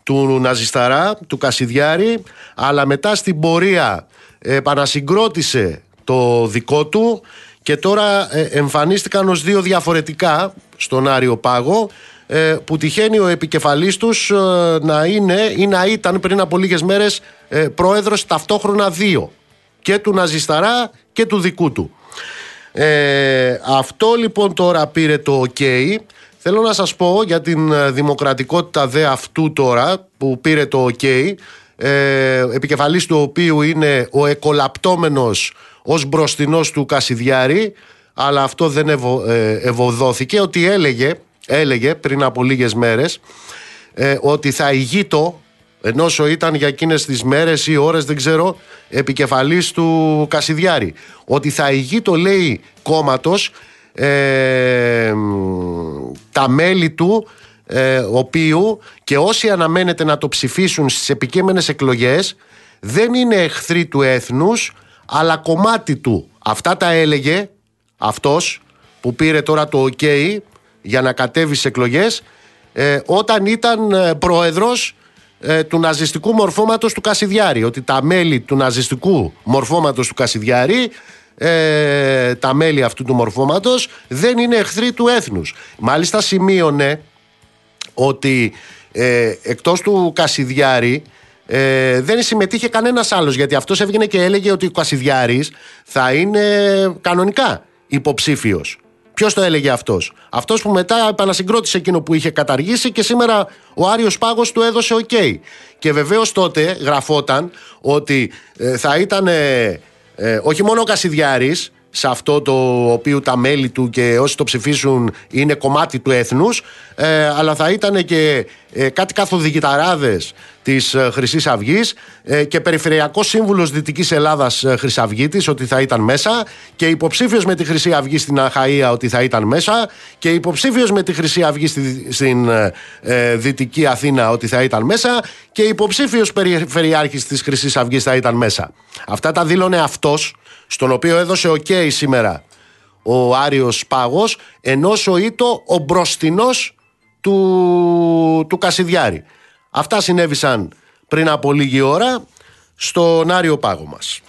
του Ναζισταρά, του Κασιδιάρη αλλά μετά στην πορεία επανασυγκρότησε το δικό του και τώρα ε, εμφανίστηκαν ως δύο διαφορετικά στον Άριο Πάγο. ε, που τυχαίνει ο επικεφαλής τους ε, να είναι ή να ήταν πριν από λίγες μέρες ε, πρόεδρος ταυτόχρονα δύο και του Ναζισταρά και του δικού του. Ε, αυτό λοιπόν τώρα πήρε το OK. Θέλω να σας πω για την ε, δημοκρατικότητα δε αυτού τώρα που πήρε το OK ε, επικεφαλής του οποίου είναι ο εκολαπτώμενος ως μπροστινός του Κασιδιάρη αλλά αυτό δεν ευω, ε, ευωδόθηκε ότι έλεγε, έλεγε πριν από λίγες μέρες ε, ότι θα ηγείτο ενώ ήταν για εκείνες τις μέρες ή ώρες δεν ξέρω επικεφαλής του Κασιδιάρη ότι θα ηγείτο λέει κόμματος ε, τα μέλη του ε, οποίου και όσοι αναμένεται να το ψηφίσουν στις επικείμενες εκλογές δεν είναι εχθροί του έθνους αλλά κομμάτι του. Αυτά τα έλεγε αυτός που πήρε τώρα το OK για να κατέβει στις εκλογές ε, όταν ήταν ε, πρόεδρος ε, του ναζιστικού μορφώματος του Κασιδιάρη. Ότι τα μέλη του ναζιστικού μορφώματος του Κασιδιάρη ε, τα μέλη αυτού του μορφώματος δεν είναι εχθροί του έθνους. Μάλιστα σημείωνε ότι ε, εκτός του Κασιδιάρη ε, δεν συμμετείχε κανένας άλλος γιατί αυτός έβγαινε και έλεγε ότι ο Κασιδιάρης θα είναι κανονικά υποψήφιος Ποιος το έλεγε αυτός; Αυτός που μετά επανασυγκρότησε εκείνο που είχε καταργήσει και σήμερα ο Άριος Πάγος του έδωσε OK. Και βεβαίως τότε γραφόταν ότι ε, θα ήταν ε, όχι μόνο ο Κασιδιάρης σε αυτό το οποίο τα μέλη του και όσοι το ψηφίσουν είναι κομμάτι του έθνους ε, αλλά θα ήταν και ε, κάτι καθοδηγηταράδες της ε, Χρυσής Αυγής ε, και Περιφερειακός Σύμβουλος Δυτικής Ελλάδας ε, Χρυσαυγίτης ότι θα ήταν μέσα και υποψήφιος με τη Χρυσή Αυγή στην Αχαΐα ότι θα ήταν μέσα και υποψήφιος με τη Χρυσή Αυγή στη, στην ε, Δυτική Αθήνα ότι θα ήταν μέσα και υποψήφιος Περιφερειάρχης της Χρυσής Αυγής θα ήταν μέσα. Αυτά τα δήλωνε αυτός στον οποίο έδωσε OK σήμερα ο Άριος Πάγος ενώ Ήτο ο μπροστινός του, του Κασιδιάρη. Αυτά συνέβησαν πριν από λίγη ώρα στον Άριο Πάγο μας.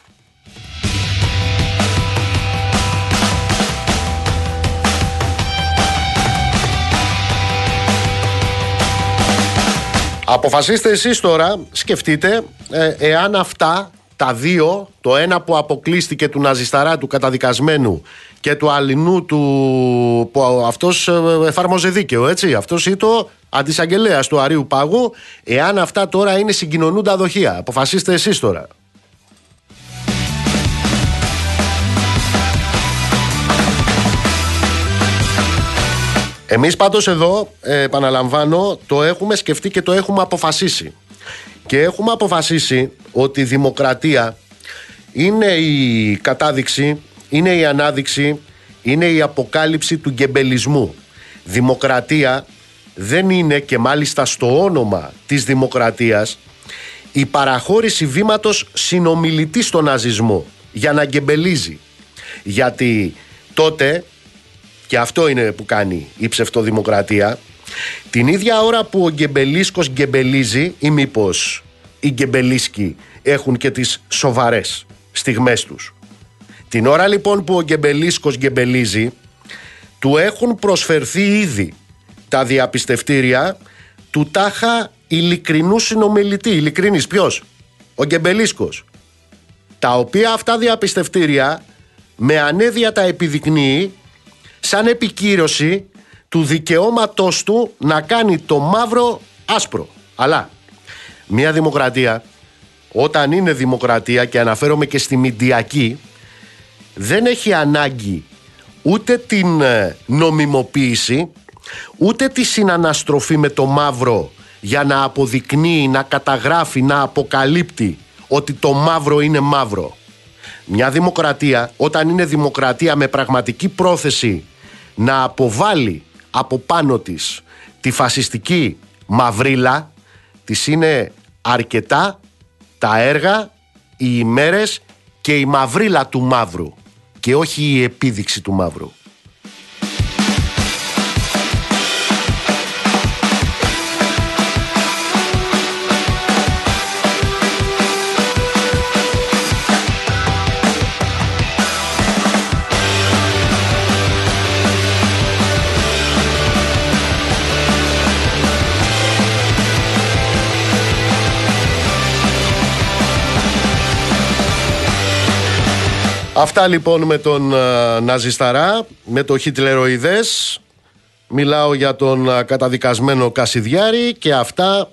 Αποφασίστε εσείς τώρα, σκεφτείτε, ε, εάν αυτά τα δύο, το ένα που αποκλείστηκε του Ναζισταρά του καταδικασμένου και του αλληνού του που αυτός ε, εφάρμοζε δίκαιο έτσι. Αυτός το αντισαγγελέας του Αρίου Πάγου. Εάν αυτά τώρα είναι συγκοινωνούντα δοχεία αποφασίστε εσείς τώρα. Εμείς πάντως εδώ, ε, επαναλαμβάνω, το έχουμε σκεφτεί και το έχουμε αποφασίσει. Και έχουμε αποφασίσει ότι η δημοκρατία είναι η κατάδειξη, είναι η ανάδειξη, είναι η αποκάλυψη του γκεμπελισμού. Δημοκρατία δεν είναι και μάλιστα στο όνομα της δημοκρατίας η παραχώρηση βήματος συνομιλητής στον ναζισμό για να γκεμπελίζει. Γιατί τότε, και αυτό είναι που κάνει η ψευτοδημοκρατία, την ίδια ώρα που ο Γκεμπελίσκος γκεμπελίζει ή μήπως οι Γκεμπελίσκοι έχουν και τις σοβαρές στιγμές τους. Την ώρα λοιπόν που ο Γκεμπελίσκος γκεμπελίζει του έχουν προσφερθεί ήδη τα διαπιστευτήρια του τάχα ειλικρινούς συνομιλητή. Ειλικρινής ποιος; Ο Γκεμπελίσκος. Τα οποία αυτά διαπιστευτήρια με αναίδεια τα επιδεικνύει σαν επικύρωση του δικαιώματός του να κάνει το μαύρο άσπρο. Αλλά μια δημοκρατία όταν είναι δημοκρατία και αναφέρομαι και στη Μηντιακή δεν έχει ανάγκη ούτε την ε, νομιμοποίηση ούτε τη συναναστροφή με το μαύρο για να αποδεικνύει, να καταγράφει, να αποκαλύπτει ότι το μαύρο είναι μαύρο. Μια δημοκρατία όταν είναι δημοκρατία με πραγματική πρόθεση να αποβάλει από πάνω της τη φασιστική μαυρίλα της είναι αρκετά τα έργα, οι ημέρες και η μαυρίλα του μαύρου και όχι η επίδειξη του μαύρου. Αυτά λοιπόν με τον uh, Ναζισταρά, με το Χιτλεροειδές, μιλάω για τον uh, καταδικασμένο Κασιδιάρη και αυτά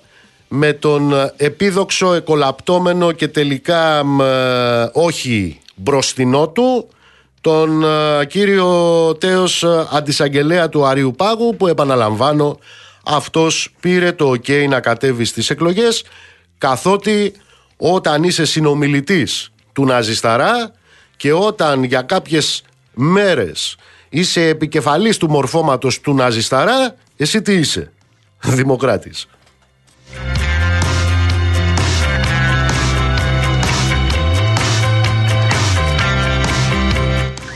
με τον uh, επίδοξο, εκολαπτώμενο και τελικά όχι μπροστινό του, τον κύριο Τέος Αντισαγγελέα του Αριού Πάγου που επαναλαμβάνω αυτός πήρε το ok να κατέβει στις εκλογές καθότι όταν είσαι συνομιλητής του Ναζισταρά και όταν για κάποιες μέρες είσαι επικεφαλής του μορφώματος του Ναζισταρά, εσύ τι είσαι, δημοκράτης.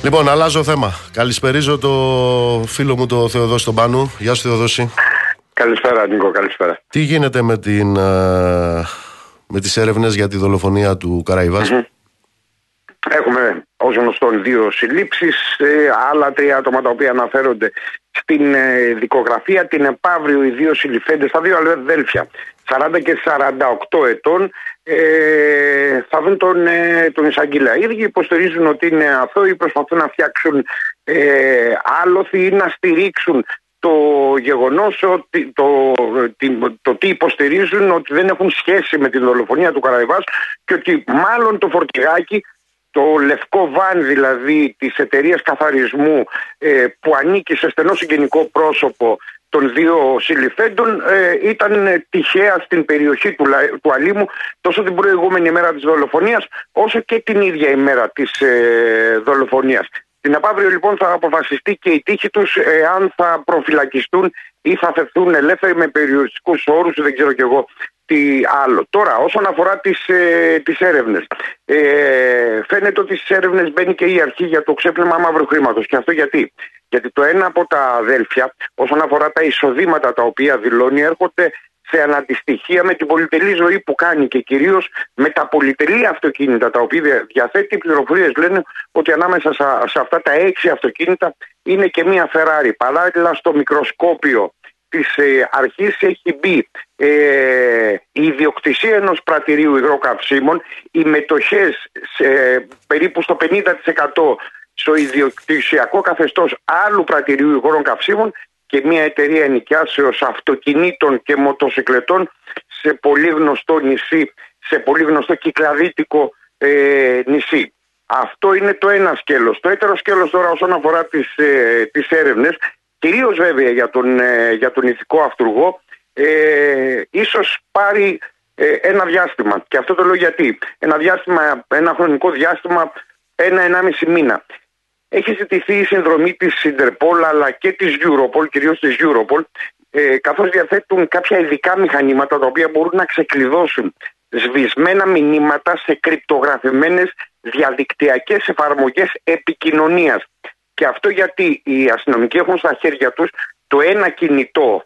Λοιπόν, αλλάζω θέμα. Καλησπερίζω το φίλο μου το Θεοδόση τον Πάνου. Γεια σου Θεοδόση. Καλησπέρα Νίκο, καλησπέρα. Τι γίνεται με, την, με τις έρευνες για τη δολοφονία του καραϊβας Έχουμε, ως ως γνωστόν δύο συλλήψεις, ε, άλλα τρία άτομα τα οποία αναφέρονται στην ε, δικογραφία, την επαύριο οι δύο συλληφθέντες, τα δύο αδέλφια, 40 και 48 ετών, ε, θα δουν τον, ε, τον εισαγγελέα. Οι ίδιοι υποστηρίζουν ότι είναι αθώοι, προσπαθούν να φτιάξουν ε, άλοθη ή να στηρίξουν το γεγονός ότι το, το, το, τι υποστηρίζουν ότι δεν έχουν σχέση με την δολοφονία του Καραϊβάς και ότι μάλλον το φορτηγάκι το λευκό βαν δηλαδή της εταιρείας καθαρισμού ε, που ανήκει σε στενό συγγενικό πρόσωπο των δύο συλληφθέντων ε, ήταν τυχαία στην περιοχή του, του Αλήμου τόσο την προηγούμενη ημέρα της δολοφονίας όσο και την ίδια ημέρα της ε, δολοφονίας. Την απαύριο λοιπόν θα αποφασιστεί και η τύχη τους αν θα προφυλακιστούν ή θα θεθούν ελεύθεροι με περιοριστικούς όρους, δεν ξέρω κι εγώ τι άλλο. Τώρα, όσον αφορά τις, ε, τις έρευνες, ε, φαίνεται ότι στις έρευνες μπαίνει και η αρχή για το ξέπλυμα μαύρου χρήματος. Και αυτό γιατί; Γιατί το ένα από τα αδέλφια, όσον αφορά τα εισοδήματα τα οποία δηλώνει, έρχονται σε αναντιστοιχεία με την πολυτελή ζωή που κάνει και κυρίως με τα πολυτελή αυτοκίνητα τα οποία διαθέτει. Οι πληροφορίες λένε ότι ανάμεσα σε αυτά τα έξι αυτοκίνητα είναι και μία Ferrari. Παράλληλα στο μικροσκόπιο της ε, αρχής έχει μπει ε, η ιδιοκτησία ενός πρατηρίου υγροκαυσίμων, οι μετοχές σε, περίπου στο 50% στο ιδιοκτησιακό καθεστώς άλλου πρατηρίου υγρών καυσίμων και μια εταιρεία ενοικιάσεως αυτοκινήτων και μοτοσυκλετών σε πολύ γνωστό νησί, σε πολύ γνωστό κυκλαδίτικο ε, νησί. Αυτό είναι το ένα σκέλος. Το έτερο σκέλος τώρα όσον αφορά τις, ε, τις έρευνες κυρίως βέβαια για τον, ε, για τον ηθικό αυτούργο, ε, ίσως πάρει ε, ένα διάστημα. Και αυτό το λέω γιατί. Ένα διάστημα, ένα χρονικό διάστημα, ένα-ενάμιση μήνα. Έχει ζητηθεί η συνδρομή της Interpol αλλά και της Europol, κυρίως της Europol, ε, καθώς διαθέτουν κάποια ειδικά μηχανήματα τα οποία μπορούν να ξεκλειδώσουν σβησμένα μηνύματα σε κρυπτογραφημένες διαδικτυακές εφαρμογές επικοινωνίας. Και αυτό γιατί οι αστυνομικοί έχουν στα χέρια τους το ένα κινητό,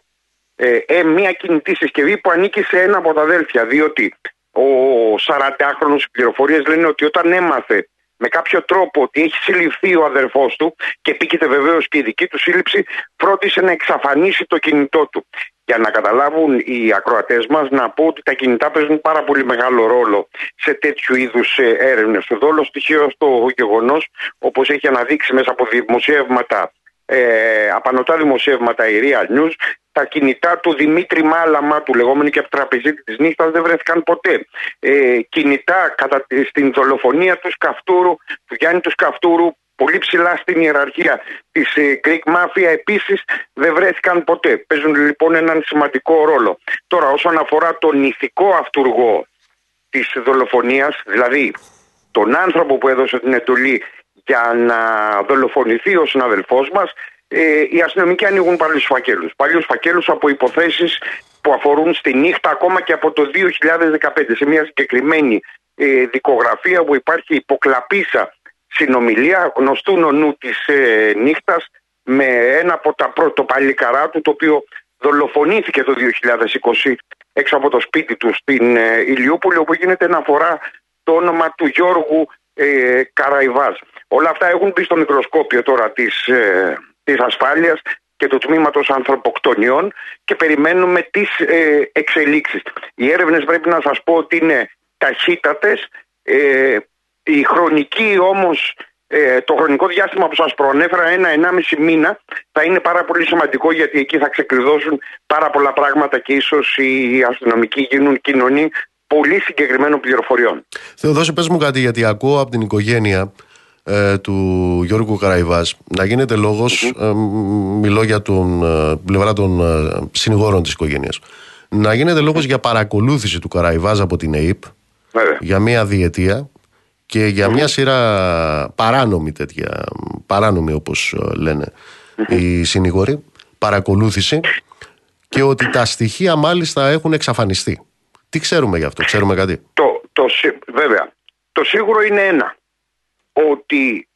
ε, ε, μια κινητή συσκευή που ανήκει σε ένα από τα αδέλφια. Διότι ο 40χρονος πληροφορίες λένε ότι όταν έμαθε με κάποιο τρόπο ότι έχει συλληφθεί ο αδερφός του και επίκειται βεβαίως και η δική του σύλληψη, φρόντισε να εξαφανίσει το κινητό του. Για να καταλάβουν οι ακροατές μας, να πω ότι τα κινητά παίζουν πάρα πολύ μεγάλο ρόλο σε τέτοιου είδους ε, έρευνες. Το δόλο στοιχείο στο γεγονός, όπως έχει αναδείξει μέσα από δημοσιεύματα, ε, απανοτά δημοσιεύματα η Real News, τα κινητά του Δημήτρη Μάλαμα, του λεγόμενου και τραπεζίτη της νύχτας, δεν βρέθηκαν ποτέ. Ε, κινητά κατά, στην δολοφονία του Σκαφτούρου, του Γιάννη του Σκαφτούρου, πολύ ψηλά στην ιεραρχία της ε, Greek Mafia επίσης δεν βρέθηκαν ποτέ. Παίζουν λοιπόν έναν σημαντικό ρόλο. Τώρα όσον αφορά τον ηθικό αυτούργο της δολοφονίας, δηλαδή τον άνθρωπο που έδωσε την εντολή για να δολοφονηθεί ο συναδελφός μας, ε, οι αστυνομικοί ανοίγουν παλιούς φακέλους. Παλιούς φακέλους από υποθέσεις που αφορούν στη νύχτα ακόμα και από το 2015 σε μια συγκεκριμένη ε, δικογραφία που υπάρχει υποκλαπίσα συνομιλία γνωστού νονού της ε, νύχτας με ένα από τα πρώτο παλικαρά του το οποίο δολοφονήθηκε το 2020 έξω από το σπίτι του στην ε, Ηλιούπολη όπου γίνεται να αφορά το όνομα του Γιώργου ε, Καραϊβάς. Όλα αυτά έχουν μπει στο μικροσκόπιο τώρα της, ε, της ασφάλειας και του τμήματος ανθρωποκτονιών και περιμένουμε τις ε, εξελίξεις. Οι έρευνες πρέπει να σας πω ότι είναι ταχύτατες, ε, η χρονική όμως, ε, το χρονικό διάστημα που σας προανέφερα, ένα-ενάμιση μήνα, θα είναι πάρα πολύ σημαντικό γιατί εκεί θα ξεκλειδώσουν πάρα πολλά πράγματα και ίσως οι αστυνομικοί γίνουν κοινωνοί πολύ συγκεκριμένων πληροφοριών. Θεοδόση, πες μου κάτι γιατί ακούω από την οικογένεια ε, του Γιώργου Καραϊβάς να γίνεται ε, μιλώ για τον ε, πλευρά των ε, συνηγόρων της οικογένειας, να γίνεται λόγος για παρακολούθηση του Καραϊβάζ από την ΕΕΠ για μία διετία και για μια σειρά παράνομη τέτοια, παράνομη όπως ε, λένε οι συνηγόροι, παρακολούθηση και ότι τα στοιχεία μάλιστα έχουν εξαφανιστεί. Τι ξέρουμε γι' αυτό, ξέρουμε κάτι; Το, το, βέβαια, το σίγουρο είναι ένα, ότι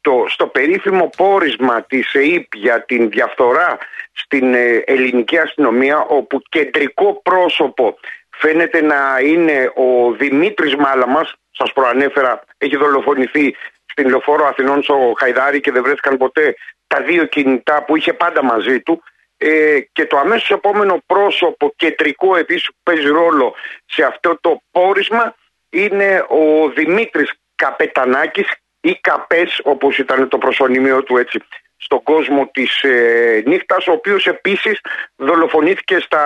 το, στο περίφημο πόρισμα της ΕΕΠ για την διαφθορά στην ε, ελληνική αστυνομία, όπου κεντρικό πρόσωπο φαίνεται να είναι ο Δημήτρης Μάλαμας, σας προανέφερα, έχει δολοφονηθεί στην λεωφόρο Αθηνών στο Χαϊδάρι και δεν βρέθηκαν ποτέ τα δύο κινητά που είχε πάντα μαζί του. Ε, και το αμέσως επόμενο πρόσωπο κεντρικό επίσης που παίζει ρόλο σε αυτό το πόρισμα είναι ο Δημήτρης Καπετανάκης ή Καπές όπως ήταν το προσωνυμίο του έτσι στον κόσμο της ε, νύχτας ο οποίος επίσης δολοφονήθηκε στα,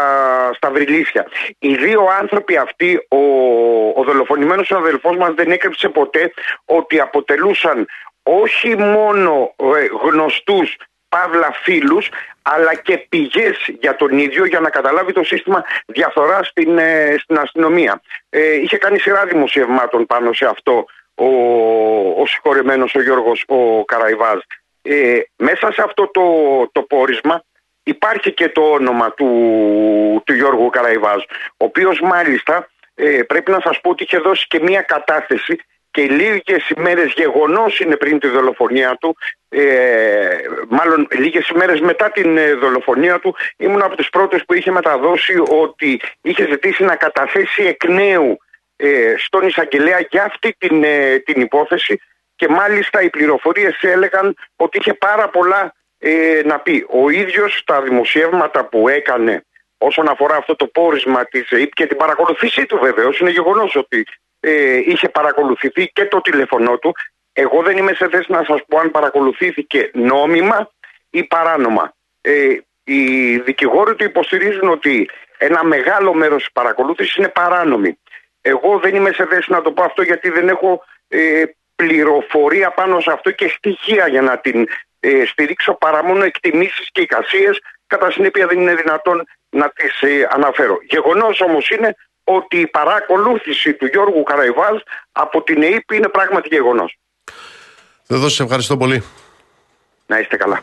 στα Βρυλίσια. Οι δύο άνθρωποι αυτοί, ο, ο δολοφονημένος αδελφός μας δεν έκρυψε ποτέ ότι αποτελούσαν όχι μόνο ε, γνωστούς παύλα φίλους αλλά και πηγές για τον ίδιο για να καταλάβει το σύστημα διαφθορά στην, ε, στην αστυνομία. Ε, είχε κάνει σειρά δημοσιευμάτων πάνω σε αυτό ο, ο συγχωρεμένος ο Γιώργος ο Καραϊβάζ. Ε, μέσα σε αυτό το, το πόρισμα υπάρχει και το όνομα του, του Γιώργου Καραϊβάζ ο οποίος μάλιστα ε, πρέπει να σας πω ότι είχε δώσει και μία κατάθεση και λίγες ημέρες γεγονός είναι πριν τη δολοφονία του ε, μάλλον λίγες ημέρες μετά την ε, δολοφονία του ήμουν από τις πρώτες που είχε μεταδώσει ότι είχε ζητήσει να καταθέσει εκ νέου ε, στον εισαγγελέα για αυτή την, ε, την υπόθεση και μάλιστα οι πληροφορίες έλεγαν ότι είχε πάρα πολλά ε, να πει. Ο ίδιος στα δημοσιεύματα που έκανε όσον αφορά αυτό το πόρισμα της ΕΕΠ και την παρακολουθήσή του βεβαίως είναι γεγονός ότι ε, είχε παρακολουθηθεί και το τηλεφωνό του. Εγώ δεν είμαι σε θέση να σας πω αν παρακολουθήθηκε νόμιμα ή παράνομα. Ε, οι δικηγόροι του υποστηρίζουν ότι ένα μεγάλο μέρος της παρακολούθησης είναι παράνομη. Εγώ δεν είμαι σε θέση να το πω αυτό γιατί δεν έχω ε, πληροφορία πάνω σε αυτό και στοιχεία για να την ε, στηρίξω παρά μόνο εκτιμήσεις και εικασίες κατά συνέπεια δεν είναι δυνατόν να τις ε, αναφέρω. Γεγονός όμως είναι ότι η παρακολούθηση του Γιώργου Καραϊβάζ από την ΕΕΠ είναι πράγματι γεγονός. Δεν σε ευχαριστώ πολύ. Να είστε καλά.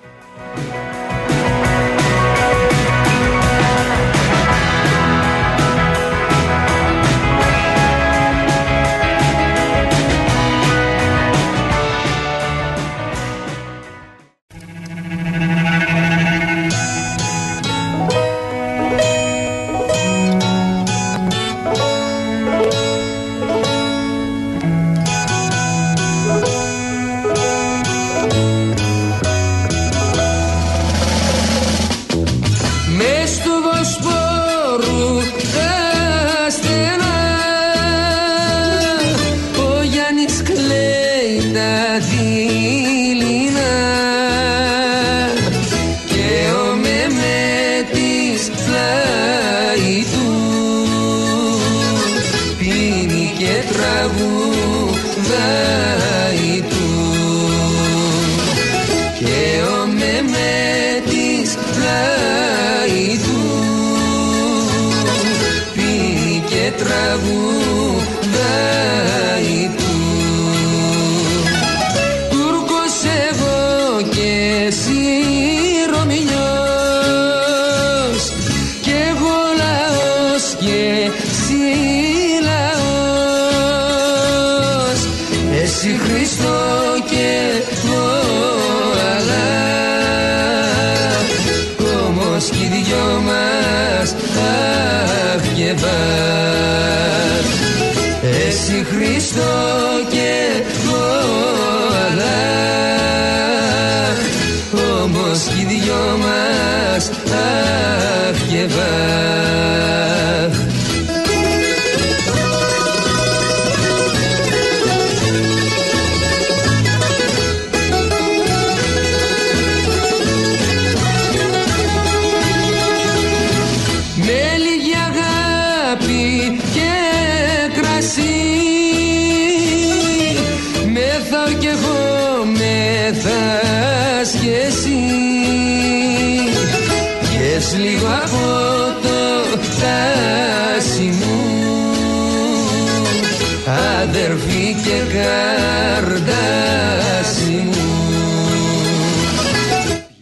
Πες λίγο από το χτάσι μου Αδερφή και καρ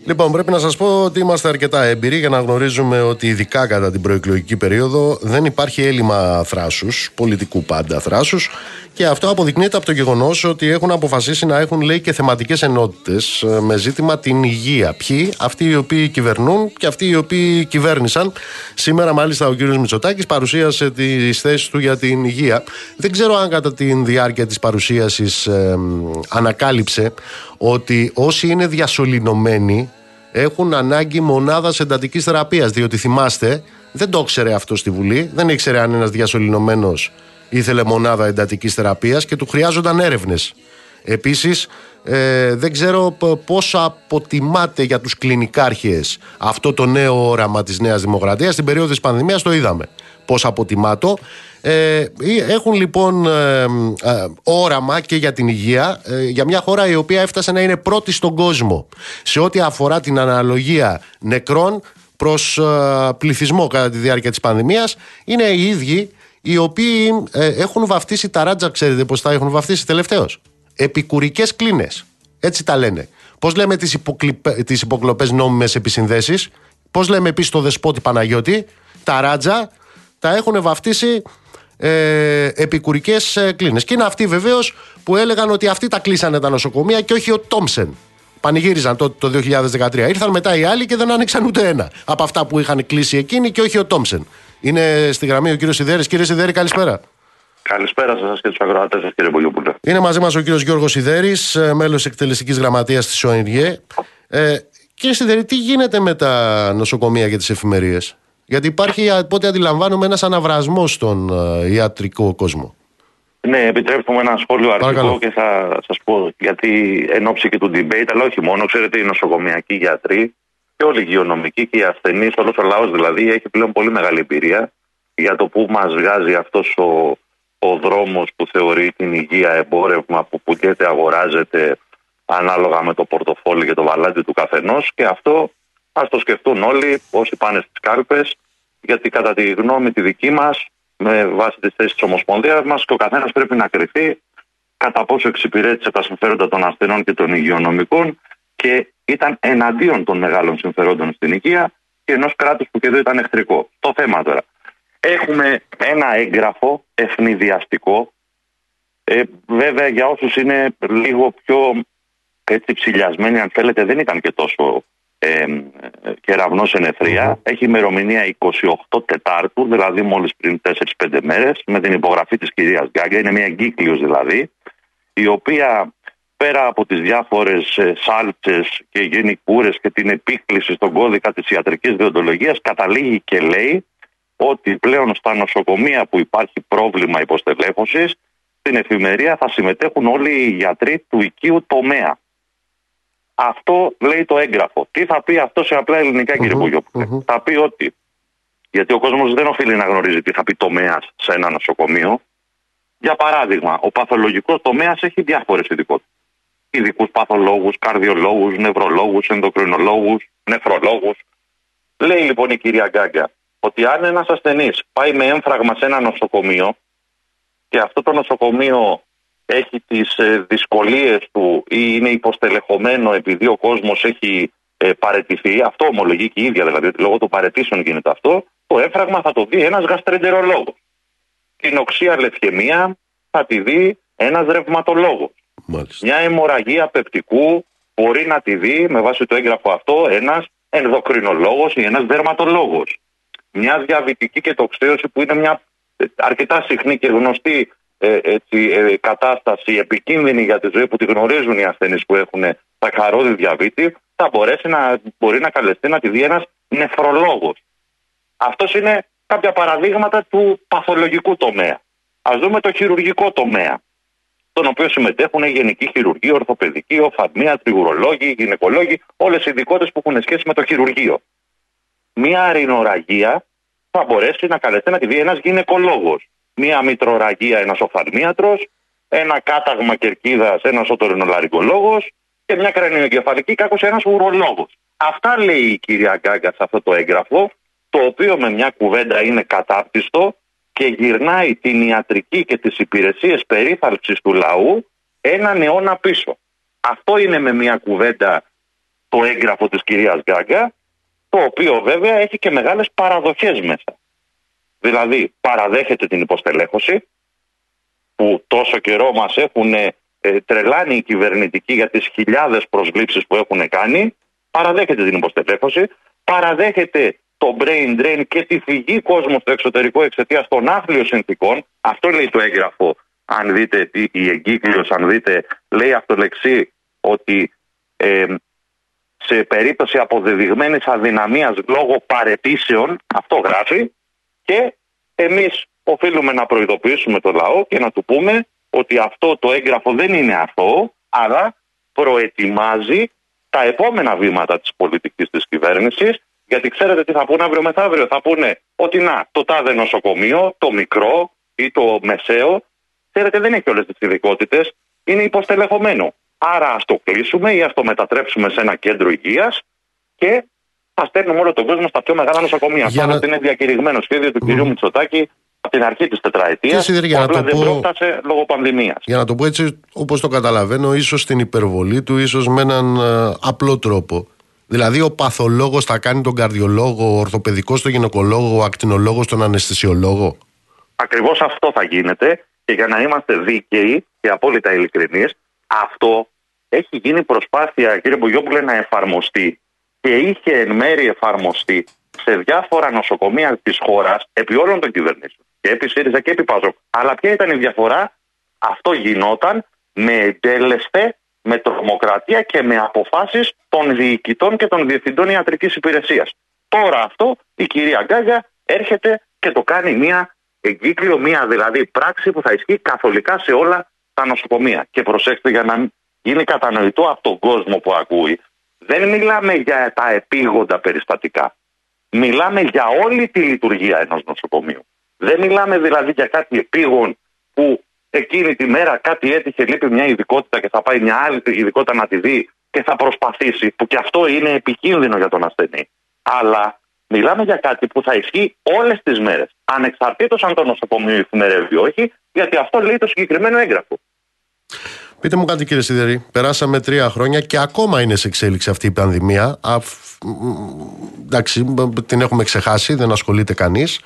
Λοιπόν, πρέπει να σας πω ότι είμαστε αρκετά έμπειροι για να γνωρίζουμε ότι ειδικά κατά την προεκλογική περίοδο δεν υπάρχει έλλειμμα θράσους, πολιτικού πάντα θράσους. Και αυτό αποδεικνύεται από το γεγονός ότι έχουν αποφασίσει να έχουν λέει και θεματικές ενότητες ε, με ζήτημα την υγεία. Ποιοι, αυτοί οι οποίοι κυβερνούν και αυτοί οι οποίοι κυβέρνησαν. Σήμερα, μάλιστα, ο κ. Μητσοτάκης παρουσίασε τις θέσεις του για την υγεία. Δεν ξέρω αν κατά τη διάρκεια της παρουσίασης ε, ανακάλυψε ότι όσοι είναι διασωληνωμένοι έχουν ανάγκη μονάδας εντατικής θεραπείας. Διότι θυμάστε, δεν το ήξερε αυτό στη Βουλή, δεν ήξερε αν ένας διασωληνωμένος ήθελε μονάδα εντατικής θεραπείας και του χρειάζονταν έρευνες. Επίσης, ε, δεν ξέρω πόσο αποτιμάται για τους κλινικάρχες αυτό το νέο όραμα της Νέας Δημοκρατίας. Στην περίοδο της πανδημίας το είδαμε πώς αποτιμάτω. Ε, έχουν λοιπόν ε, ε, όραμα και για την υγεία ε, για μια χώρα η οποία έφτασε να είναι πρώτη στον κόσμο σε ό,τι αφορά την αναλογία νεκρών προς πληθυσμό κατά τη διάρκεια της πανδημίας είναι οι ίδιοι οι οποίοι έχουν βαφτίσει τα ράτζα ξέρετε πως τα έχουν βαφτίσει τελευταίως. Επικουρικές κλίνες. Έτσι τα λένε. Πώς λέμε τις, υποκλειπε, τις υποκλοπές νόμιμες επισυνδέσεις; Πώς λέμε επίσης το δεσπότη Παναγιώτη Τα ράτζα τα έχουν βαφτίσει ε, επικουρικές ε, κλίνες. Και είναι αυτοί βεβαίως που έλεγαν ότι αυτοί τα κλείσανε τα νοσοκομεία και όχι ο Τόμσεν. Πανηγύριζαν τότε το 2013. Ήρθαν μετά οι άλλοι και δεν άνοιξαν ούτε ένα από αυτά που είχαν κλείσει εκείνοι και όχι ο Τόμσεν. Είναι στη γραμμή ο κύριος Σιδέρης. Κύριε Σιδέρη, καλησπέρα. Καλησπέρα σας και τους ακροατές σας, κύριε Μπογιοπούλα. Είναι μαζί μας ο κύριος Γιώργος Σιδέρης, ε, μέλος εκτελεστικής γραμματείας της ΟΕΝΓΕ. Ε, κύριε Σιδέρη, τι γίνεται με τα νοσοκομεία και τις εφημερίες; Γιατί υπάρχει, από ό,τι αντιλαμβάνομαι, ένας αναβρασμός στον uh, ιατρικό κόσμο. Ναι, επιτρέψτε μου ένα σχόλιο αρχικό και θα σας πω γιατί εν ώψη και του debate, αλλά όχι μόνο, ξέρετε, οι νοσοκομιακοί γιατροί και όλοι οι υγειονομικοί και οι ασθενείς, όλος ο λαός δηλαδή, έχει πλέον πολύ μεγάλη εμπειρία για το πού μας βγάζει αυτός ο, ο δρόμος που θεωρεί την υγεία εμπόρευμα που πουλιέται, αγοράζεται ανάλογα με το πορτοφόλι και το βαλάντι του καθενός. Και αυτό Α το σκεφτούν όλοι όσοι πάνε στις κάλπες, γιατί κατά τη γνώμη τη δική μας, με βάση τις θέσεις της Ομοσπονδίας μας, και ο καθένας πρέπει να κρυθεί κατά πόσο εξυπηρέτησε τα συμφέροντα των ασθενών και των υγειονομικών και ήταν εναντίον των μεγάλων συμφερόντων στην υγεία και ενός κράτους που και εδώ ήταν εχθρικό. Το θέμα τώρα. Έχουμε ένα έγγραφο ευνηδιαστικό. Ε, βέβαια, για όσους είναι λίγο πιο έτσι ψηλιασμένοι, αν θέλετε, δεν ήταν και τόσο ε, κεραυνός ενεθρία. Έχει ημερομηνία 28 Τετάρτου, δηλαδή μόλις πριν 4-5 μέρες, με την υπογραφή της κυρίας Γκάγκα. Είναι μια εγκύκλειος δηλαδή, η οποία πέρα από τις διάφορες ε, σάλτσες και γενικούρες και την επίκληση στον κώδικα της ιατρικής διοντολογίας καταλήγει και λέει ότι πλέον στα νοσοκομεία που υπάρχει πρόβλημα υποστελέχωσης στην εφημερία θα συμμετέχουν όλοι οι γιατροί του οικείου τομέα. Αυτό λέει το έγγραφο. Τι θα πει αυτός σε απλά ελληνικά, κύριε Μπογιόπουλε. Θα πει ότι. Γιατί ο κόσμος δεν οφείλει να γνωρίζει τι θα πει τομέας σε ένα νοσοκομείο. Για παράδειγμα, ο παθολογικός τομέας έχει διάφορες ειδικότητες. Ειδικούς παθολόγους, καρδιολόγους, νευρολόγους, ενδοκρινολόγους, νεφρολόγους. Λέει λοιπόν η κυρία Γκάγκα ότι αν ένας ασθενής πάει με έμφραγμα σε ένα νοσοκομείο και αυτό το νοσοκομείο έχει τις ε, δυσκολίες του ή είναι υποστελεχωμένο επειδή ο κόσμος έχει ε, παρετηθεί, αυτό ομολογεί και η ίδια δηλαδή, ότι λόγω των παρετήσεων γίνεται αυτό, το έφραγμα θα το δει ένας γαστρεντερολόγος. Την οξία λευκαιμία θα τη δει ένας ρευματολόγος. Μια αιμορραγία πεπτικού μπορεί να τη δει με βάση το έγγραφο αυτό ένας ενδοκρινολόγος ή ένας δερματολόγος. Μια διαβητική και τοξίωση που είναι μια ε, αρκετά συχνή και γνωστή ε, έτσι, ε, κατάσταση επικίνδυνη για τη ζωή που τη γνωρίζουν οι ασθενείς που έχουν σακαρόδι διαβήτη, θα μπορέσει να, μπορεί να καλεστεί να τη δει ένας νεφρολόγος. Αυτός είναι κάποια παραδείγματα του παθολογικού τομέα. Α δούμε το χειρουργικό τομέα, στον οποίο συμμετέχουν γενική χειρουργοί, ορθοπαιδική, οφθαλμία, τριγουρολόγοι, γυναικολόγοι, όλες οι ειδικότητες που έχουν σχέση με το χειρουργείο. Μία αρινοραγία θα μπορέσει να καλεστεί να τη δει ένας γυναικολόγος μία μητροραγία ένας οφθαλμίατρος, ένα κάταγμα κερκίδας ένας οτορινολαρικολόγο και μια κρανιογκεφαλική κάκωση ένας ουρολόγος. Αυτά λέει η κυρία Γκάγκα σε αυτό το έγγραφο, το οποίο με μια κουβέντα είναι κατάπτυστο και γυρνάει την ιατρική και τις υπηρεσίες περίθαλψης του λαού έναν αιώνα πίσω. Αυτό είναι με μια κουβέντα το έγγραφο της κυρίας Γκάγκα, το οποίο βέβαια έχει και μεγάλες παραδοχές μέσα. Δηλαδή παραδέχεται την υποστελέχωση, που τόσο καιρό μας έχουν ε, τρελάνει οι κυβερνητικοί για τις χιλιάδες προσλήψεις που έχουν κάνει, παραδέχεται την υποστελέχωση, παραδέχεται το brain drain και τη φυγή κόσμου στο εξωτερικό εξαιτίας των άθλιων συνθήκων. Αυτό λέει το έγγραφο. Αν δείτε η εγκύκλειος, αν δείτε, λέει αυτολεξή ότι ε, σε περίπτωση αποδεδειγμένης αδυναμίας λόγω παρετήσεων, αυτό γράφει, και εμείς οφείλουμε να προειδοποιήσουμε το λαό και να του πούμε ότι αυτό το έγγραφο δεν είναι αυτό, αλλά προετοιμάζει τα επόμενα βήματα της πολιτικής της κυβέρνησης γιατί ξέρετε τι θα πούνε αύριο μεθαύριο. Θα πούνε ότι να, το τάδε νοσοκομείο, το μικρό ή το μεσαίο, ξέρετε δεν έχει όλες τις ειδικότητες, είναι υποστελεχωμένο. Άρα ας το κλείσουμε ή ας το μετατρέψουμε σε ένα κέντρο υγείας και θα στέλνουμε όλο τον κόσμο στα πιο μεγάλα νοσοκομεία. Για Αυτό να... είναι διακηρυγμένο σχέδιο του mm. κ. Μητσοτάκη από την αρχή της τετραετίας. Απλά δεν πω... πρόφτασε λόγω πανδημίας. Για να το πω έτσι, όπως το καταλαβαίνω, ίσως στην υπερβολή του, ίσως με έναν uh, απλό τρόπο. Δηλαδή, ο παθολόγος θα κάνει τον καρδιολόγο, ο ορθοπαιδικός τον γυναικολόγο, ο ακτινολόγος τον αναισθησιολόγο. Ακριβώς αυτό θα γίνεται και για να είμαστε δίκαιοι και απόλυτα ειλικρινείς, αυτό έχει γίνει προσπάθεια, κύριε Μπουγιόπουλε, να εφαρμοστεί και είχε εν μέρη εφαρμοστεί σε διάφορα νοσοκομεία της χώρας επί όλων των κυβερνήσεων. Και επί ΣΥΡΙΖΑ και επί ΠΑΖΟΚ. Αλλά ποια ήταν η διαφορά, αυτό γινόταν με εντέλεσθε με τρομοκρατία και με αποφάσεις των διοικητών και των διευθυντών ιατρικής υπηρεσίας. Τώρα αυτό η κυρία Γκάγκα έρχεται και το κάνει μια εγκύκλιο, μια δηλαδή πράξη που θα ισχύει καθολικά σε όλα τα νοσοκομεία. Και προσέξτε για να γίνει κατανοητό από τον κόσμο που ακούει, δεν μιλάμε για τα επίγοντα περιστατικά. Μιλάμε για όλη τη λειτουργία ενός νοσοκομείου. Δεν μιλάμε δηλαδή για κάτι επίγον που εκείνη τη μέρα κάτι έτυχε, λείπει μια ειδικότητα και θα πάει μια άλλη ειδικότητα να τη δει και θα προσπαθήσει, που και αυτό είναι επικίνδυνο για τον ασθενή. Αλλά μιλάμε για κάτι που θα ισχύει όλες τις μέρες, ανεξαρτήτως αν το νοσοκομείο εφημερεύει ή όχι, γιατί αυτό λέει το συγκεκριμένο έγγραφο. Πείτε μου κάτι κύριε Σιδερή, περάσαμε τρία χρόνια και ακόμα είναι σε εξέλιξη αυτή η πανδημία. Αφ... Εντάξει, την έχουμε ξεχάσει, δεν ασχολείται κανείς.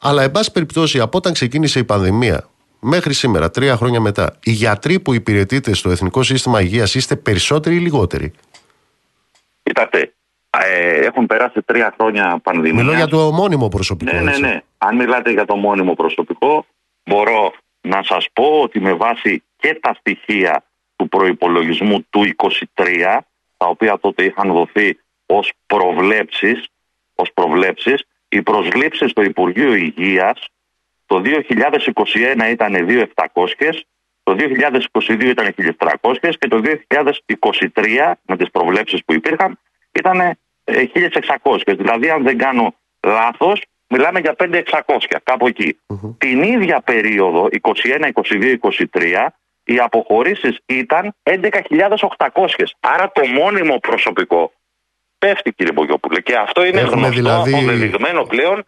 Αλλά εν πάση περιπτώσει από όταν ξεκίνησε η πανδημία μέχρι σήμερα, τρία χρόνια μετά, οι γιατροί που υπηρετείτε στο Εθνικό Σύστημα Υγείας είστε περισσότεροι ή λιγότεροι; Κοιτάξτε, ε, έχουν περάσει τρία χρόνια πανδημία. Μιλώ για το μόνιμο προσωπικό. Ναι, ναι, ναι. Αν μιλάτε για το μόνιμο προσωπικό, μπορώ να σας πω ότι με βάση και τα στοιχεία του προϋπολογισμού του 23, τα οποία τότε είχαν δοθεί ως προβλέψεις, ως προβλέψεις οι προσλήψεις στο Υπουργείο Υγείας το 2021 ήταν 2.700, το 2022 ήταν 1.300 και το 2023 με τις προβλέψεις που υπήρχαν ήταν 1.600. Δηλαδή αν δεν κάνω λάθος μιλάμε για 5.600 κάπου Την ίδια περίοδο 21, 22, 23 οι αποχωρήσεις ήταν 11.800. Άρα το μόνιμο προσωπικό πέφτει κύριε Μπογιόπουλε και αυτό είναι Έχουμε γνωστό, δηλαδή... αποδεδειγμένο πλέον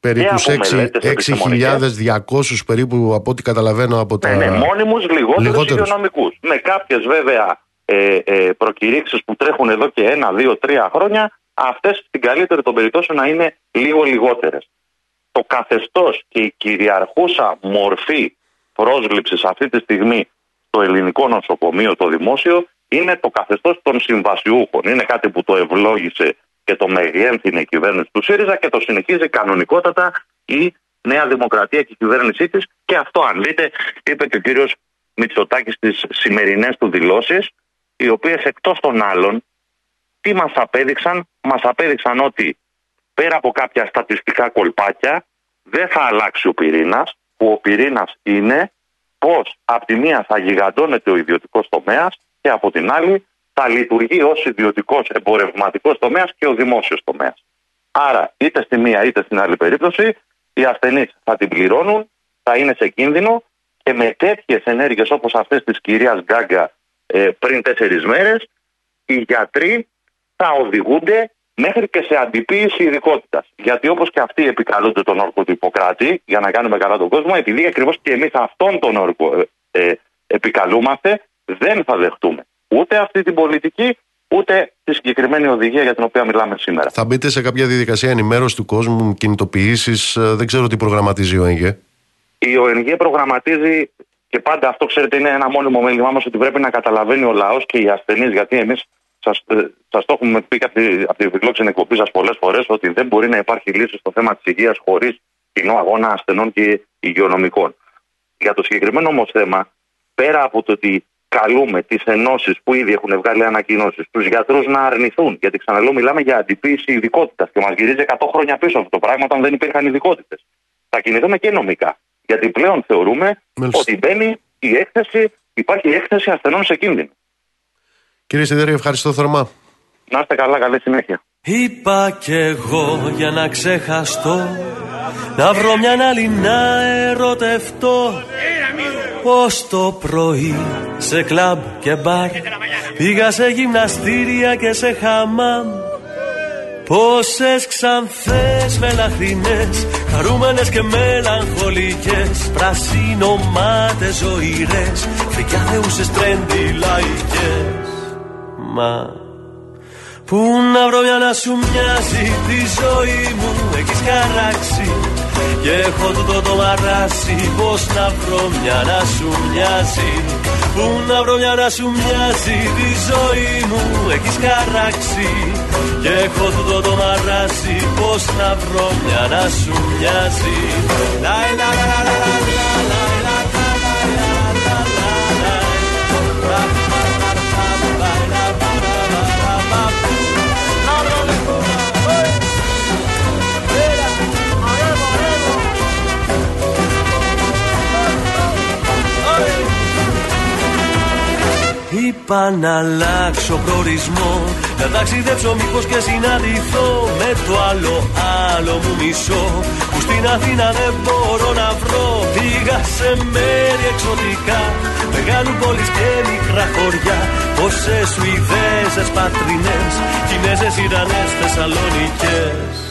περίπου 6.200 6, από ό,τι καταλαβαίνω από τα. Ναι, ναι μόνιμους λιγότερους υγειονομικούς. Με κάποιες βέβαια ε, ε, προκηρύξεις που τρέχουν εδώ και ένα, δύο, τρία χρόνια, αυτές στην καλύτερη των περιπτώσεων να είναι λίγο λιγότερες. Το καθεστώς και η κυριαρχούσα μορφή πρόσληψης αυτή τη στιγμή στο ελληνικό νοσοκομείο, το δημόσιο, είναι το καθεστώς των συμβασιούχων. Είναι κάτι που το ευλόγησε και το μεγένθυνε η κυβέρνηση του ΣΥΡΙΖΑ και το συνεχίζει κανονικότατα η Νέα Δημοκρατία και η κυβέρνησή της. Και αυτό, αν δείτε, είπε και ο κύριος Μητσοτάκης στις σημερινές του δηλώσεις, οι οποίες εκτός των άλλων, τι μας απέδειξαν, μας απέδειξαν ότι πέρα από κάποια στατιστικά κολπάκια, δεν θα αλλάξει ο πυρήνας, που ο πυρήνας είναι πώς από τη μία θα γιγαντώνεται ο ιδιωτικός τομέας και από την άλλη θα λειτουργεί ως ιδιωτικός εμπορευματικός τομέας και ο δημόσιος τομέας. Άρα, είτε στη μία είτε στην άλλη περίπτωση, οι ασθενείς θα την πληρώνουν, θα είναι σε κίνδυνο και με τέτοιες ενέργειες όπως αυτές της κυρίας Γκάγκα ε, πριν τέσσερις μέρες, οι γιατροί θα οδηγούνται μέχρι και σε αντιποίηση ειδικότητας. Γιατί όπως και αυτοί επικαλούνται τον όρκο του Ιπποκράτη, για να κάνουμε καλά τον κόσμο, επειδή ακριβώς και εμείς αυτόν τον όρκο ε, ε επικαλούμαστε, δεν θα δεχτούμε ούτε αυτή την πολιτική, ούτε τη συγκεκριμένη οδηγία για την οποία μιλάμε σήμερα. Θα μπείτε σε κάποια διαδικασία ενημέρωσης του κόσμου, κινητοποιήσεις, ε, δεν ξέρω τι προγραμματίζει ο ΕΝΓΕ. Η ΟΕΝΓΕ προγραμματίζει και πάντα αυτό, ξέρετε, είναι ένα μόνιμο μέλημά μας ότι πρέπει να καταλαβαίνει ο λαός και οι ασθενείς, γιατί εμείς σας ε, το έχουμε πει από τη, από τη φιλόξενη εκπομπής σας πολλές φορές ότι δεν μπορεί να υπάρχει λύση στο θέμα της υγείας χωρίς κοινό αγώνα ασθενών και υγειονομικών. Για το συγκεκριμένο όμως θέμα, πέρα από το ότι καλούμε τις ενώσεις που ήδη έχουν βγάλει ανακοινώσεις, τους γιατρούς να αρνηθούν, γιατί ξαναλέω, μιλάμε για αντιποίηση ειδικότητας και μας γυρίζει 100 χρόνια πίσω αυτό το πράγμα όταν δεν υπήρχαν ειδικότητες. Θα κινηθούμε και νομικά. Γιατί πλέον θεωρούμε ότι μπαίνει η έκθεση, υπάρχει η έκθεση ασθενών σε κίνδυνο. Κύριε Σιδέρη, ευχαριστώ θερμά. Να είστε καλά, καλή συνέχεια. Είπα κι εγώ για να ξεχαστώ Να βρω μια άλλη να ερωτευτώ Πως το πρωί σε κλαμπ και μπαρ Πήγα σε γυμναστήρια και σε χαμάμ Πόσες ξανθές μελαχρινές Χαρούμενες και μελαγχολικές Πρασίνομάτες ζωηρές Φρικιά θεούσες τρέντι λαϊκές Μα Πού να βρω μια να σου μοιάζει τη ζωή μου. Έχεις χαράξει Και έχω τούτο το μαράσει πως να βρω μια να σου μοιάζει Πού να βρω μια να σου μοιάζει τη ζωή μου. Έχεις χαράξει Και έχω τούτο το μαράσει πως να βρω μια να σου μοιάζει. Λα λα λα λα λα λα Είπα να αλλάξω προορισμό. Να ταξιδέψω μήπως και συναντηθώ Με το άλλο άλλο μου μισό. Που στην Αθήνα δεν μπορώ να βρω. Πήγα σε μέρη εξωτικά. Μεγάλου πόλεις και μικρά χωριά. Πόσες Σουηδέζες πατρινές. Κινέζες Ιρανές Θεσσαλονικές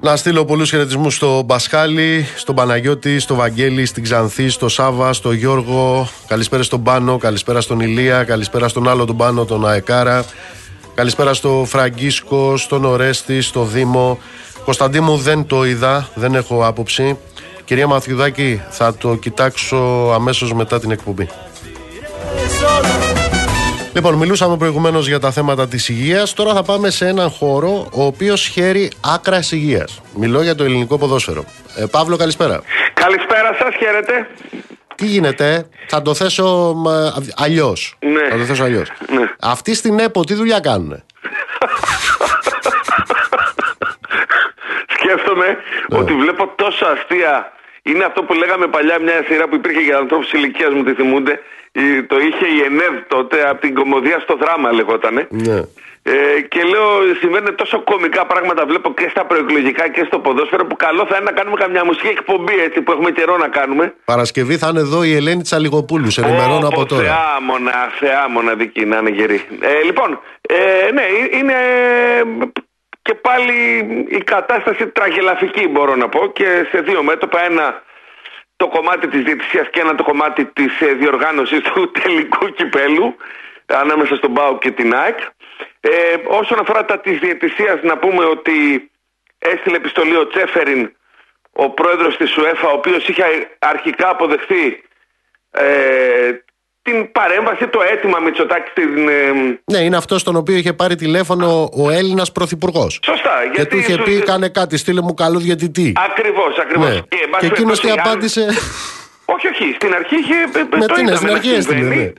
να στείλω πολλούς χαιρετισμούς στο Μπασχάλη, στον Παναγιώτη, στο Βαγγέλη, στην Ξανθή, στο Σάβα, στο Γιώργο. Καλησπέρα στον Πάνο, καλησπέρα στον Ηλία, καλησπέρα στον άλλο τον Πάνο, τον Αεκάρα. Καλησπέρα στο Φραγκίσκο, στον Ορέστη, στο Δήμο. Κωνσταντίνου δεν το είδα, δεν έχω άποψη. Κυρία Μαθιουδάκη, θα το κοιτάξω αμέσως μετά την εκπομπή. Λοιπόν, μιλούσαμε προηγουμένως για τα θέματα της υγείας. Τώρα θα πάμε σε έναν χώρο ο οποίος χαίρει άκρα υγείας. Μιλώ για το ελληνικό ποδόσφαιρο. Ε, Παύλο, καλησπέρα. Καλησπέρα σας, χαίρετε. Τι γίνεται, θα το θέσω αλλιώς. Ναι. Θα το θέσω αλλιώς. Ναι. Αυτοί στην ΕΠΟ τι δουλειά κάνουν. Σκέφτομαι Ναι. ότι βλέπω τόσο αστεία. Είναι αυτό που λέγαμε παλιά μια σειρά που υπήρχε για ανθρώπους ηλικίας μου, τη θυμούνται. Η- Το είχε η ΕΝΕΔ τότε από την κομμωδία στο δράμα λεγότανε. Ναι. Ε, και λέω, συμβαίνουν τόσο κομικά πράγματα. Βλέπω και στα προεκλογικά και στο ποδόσφαιρο που καλό θα είναι να κάνουμε καμιά μουσική εκπομπή έτσι που έχουμε καιρό να κάνουμε. Παρασκευή θα είναι εδώ η Ελένη Τσαλιγοπούλου. Σε ενημερώνω από Ω, τώρα. Θεά μονα, θεά μοναδική να είναι γερή. Ε, λοιπόν, ε, ναι, ε- είναι και πάλι η κατάσταση τραγελαφική μπορώ να πω και σε δύο μέτωπα. Ένα το κομμάτι της διαιτησίας και ένα το κομμάτι της ε, διοργάνωσης του τελικού κυπέλου ανάμεσα στον ΠΑΟ και την ΑΕΚ. Ε, όσον αφορά τα της διαιτησίας να πούμε ότι έστειλε επιστολή ο Τσέφεριν ο πρόεδρος της ΟΕΦΑ ο οποίος είχε αρχικά αποδεχθεί ε, την παρέμβαση, το αίτημα Μητσοτάκη στην... ε, Ναι, είναι αυτός τον οποίο είχε πάρει τηλέφωνο ο Έλληνας πρωθυπουργός. σωστά. Και του είχε σου- πει: Κάνε κάτι, στείλε μου καλό διαιτητή. Ακριβώς, ακριβώς. Ναι. εν πάση Και εκείνος τι περιπτώσει, αν- απάντησε. Όχι, όχι. Στην αρχή είχε. ε, ε, Με το τι είναι, είδαμε στην να αρχή έστειλε, συμβαίνει. ναι.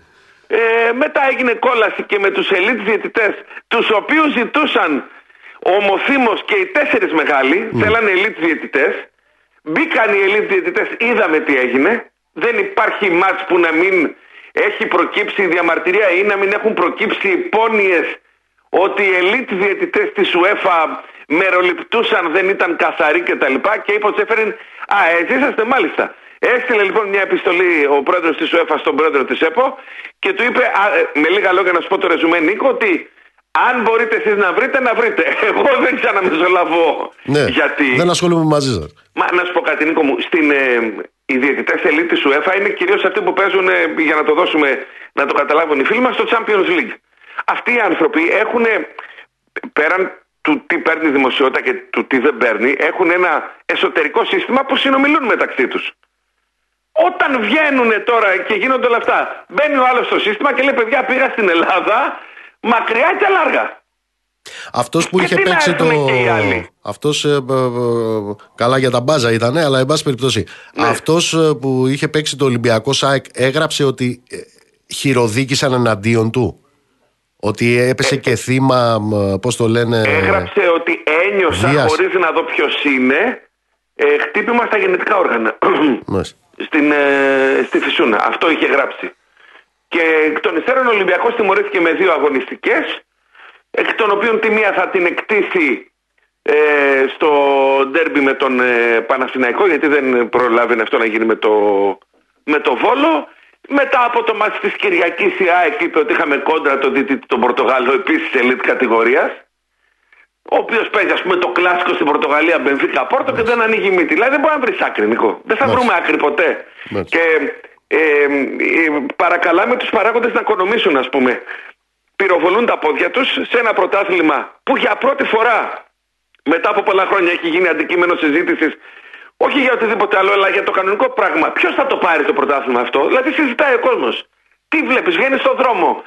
Ε, μετά έγινε κόλαση και με τους ελίτ διαιτητές τους οποίους ζητούσαν ομοθύμως και οι τέσσερις μεγάλοι θέλανε ελίτ διαιτητές μπήκαν οι ελίτ διαιτητές είδαμε τι έγινε δεν υπάρχει μάτς που να μην έχει προκύψει διαμαρτυρία ή να μην έχουν προκύψει υπόνοιες ότι οι ελίτ διαιτητές της UEFA μεροληπτούσαν, δεν ήταν καθαροί κτλ. Και, και είπε ο Τσέφεριν, Α, έτσι είσαστε μάλιστα. Έστειλε λοιπόν μια επιστολή ο πρόεδρος της UEFA στον πρόεδρο της ΕΠΟ και του είπε, α, ε, με λίγα λόγια να σου πω το ρεζουμέ Νίκο, ότι αν μπορείτε εσείς να βρείτε, να βρείτε. Εγώ δεν ξαναμεσολαβώ. Ναι, Γιατί... δεν ασχολούμαι μαζί σας. Μα να σου πω κάτι, Νίκο μου. Στην, ε, οι διαιτητές ελίτ της UEFA είναι κυρίως αυτοί που παίζουν, ε, για να το δώσουμε, να το καταλάβουν οι φίλοι μας, στο Champions League. Αυτοί οι άνθρωποι έχουν πέραν του τι παίρνει η δημοσιότητα και του τι δεν παίρνει, έχουν ένα εσωτερικό σύστημα που συνομιλούν μεταξύ τους. Όταν βγαίνουν τώρα και γίνονται όλα αυτά, μπαίνει ο άλλος στο σύστημα και λέει παιδιά πήγα στην Ελλάδα μακριά και αλάργα. Αυτός που είχε παίξει το. Αυτός ε, ε, ε, καλά για τα μπάζα ήταν, αλλά εν πάση περιπτώσει. Ναι. Αυτός που είχε παίξει το Ολυμπιακό ΣΑΕΚ έγραψε ότι χειροδίκησαν εναντίον του; Ότι έπεσε και θύμα, πώς το λένε. Έγραψε ότι ένιωσα χωρίς να δω ποιος είναι χτύπημα στα γενετικά όργανα. Στην, στη Φυσούνα. Αυτό είχε γράψει. Και εκ των υστέρων ο Ολυμπιακός τιμωρήθηκε με δύο αγωνιστικές εκ των οποίων τη μία θα την εκτίσει ε, στο ντέρμπι με τον ε, Παναθηναϊκό γιατί δεν προλάβαινε αυτό να γίνει με το, με το Βόλο μετά από το μάτι της Κυριακής η ΑΕΚ είπε ότι είχαμε κόντρα τον Δίτη τον Πορτογάλο επίσης elite κατηγορίας ο οποίος παίζει, ας πούμε, το κλασικό στην Πορτογαλία, Μπενφίκα Πόρτο και δεν ανοίγει μύτη. Δηλαδή δεν μπορεί να βρεις άκρη, Νικό. Δεν θα βρούμε άκρη ποτέ. Και ε, ε, παρακαλάμε τους παράγοντες να οικονομήσουν, ας πούμε πυροβολούν τα πόδια τους σε ένα πρωτάθλημα που για πρώτη φορά μετά από πολλά χρόνια έχει γίνει αντικείμενο συζήτησης όχι για οτιδήποτε άλλο, αλλά για το κανονικό πράγμα. Ποιος θα το πάρει το πρωτάθλημα αυτό, δηλαδή συζητάει ο κόσμος. Τι βλέπεις, βγαίνεις στον δρόμο,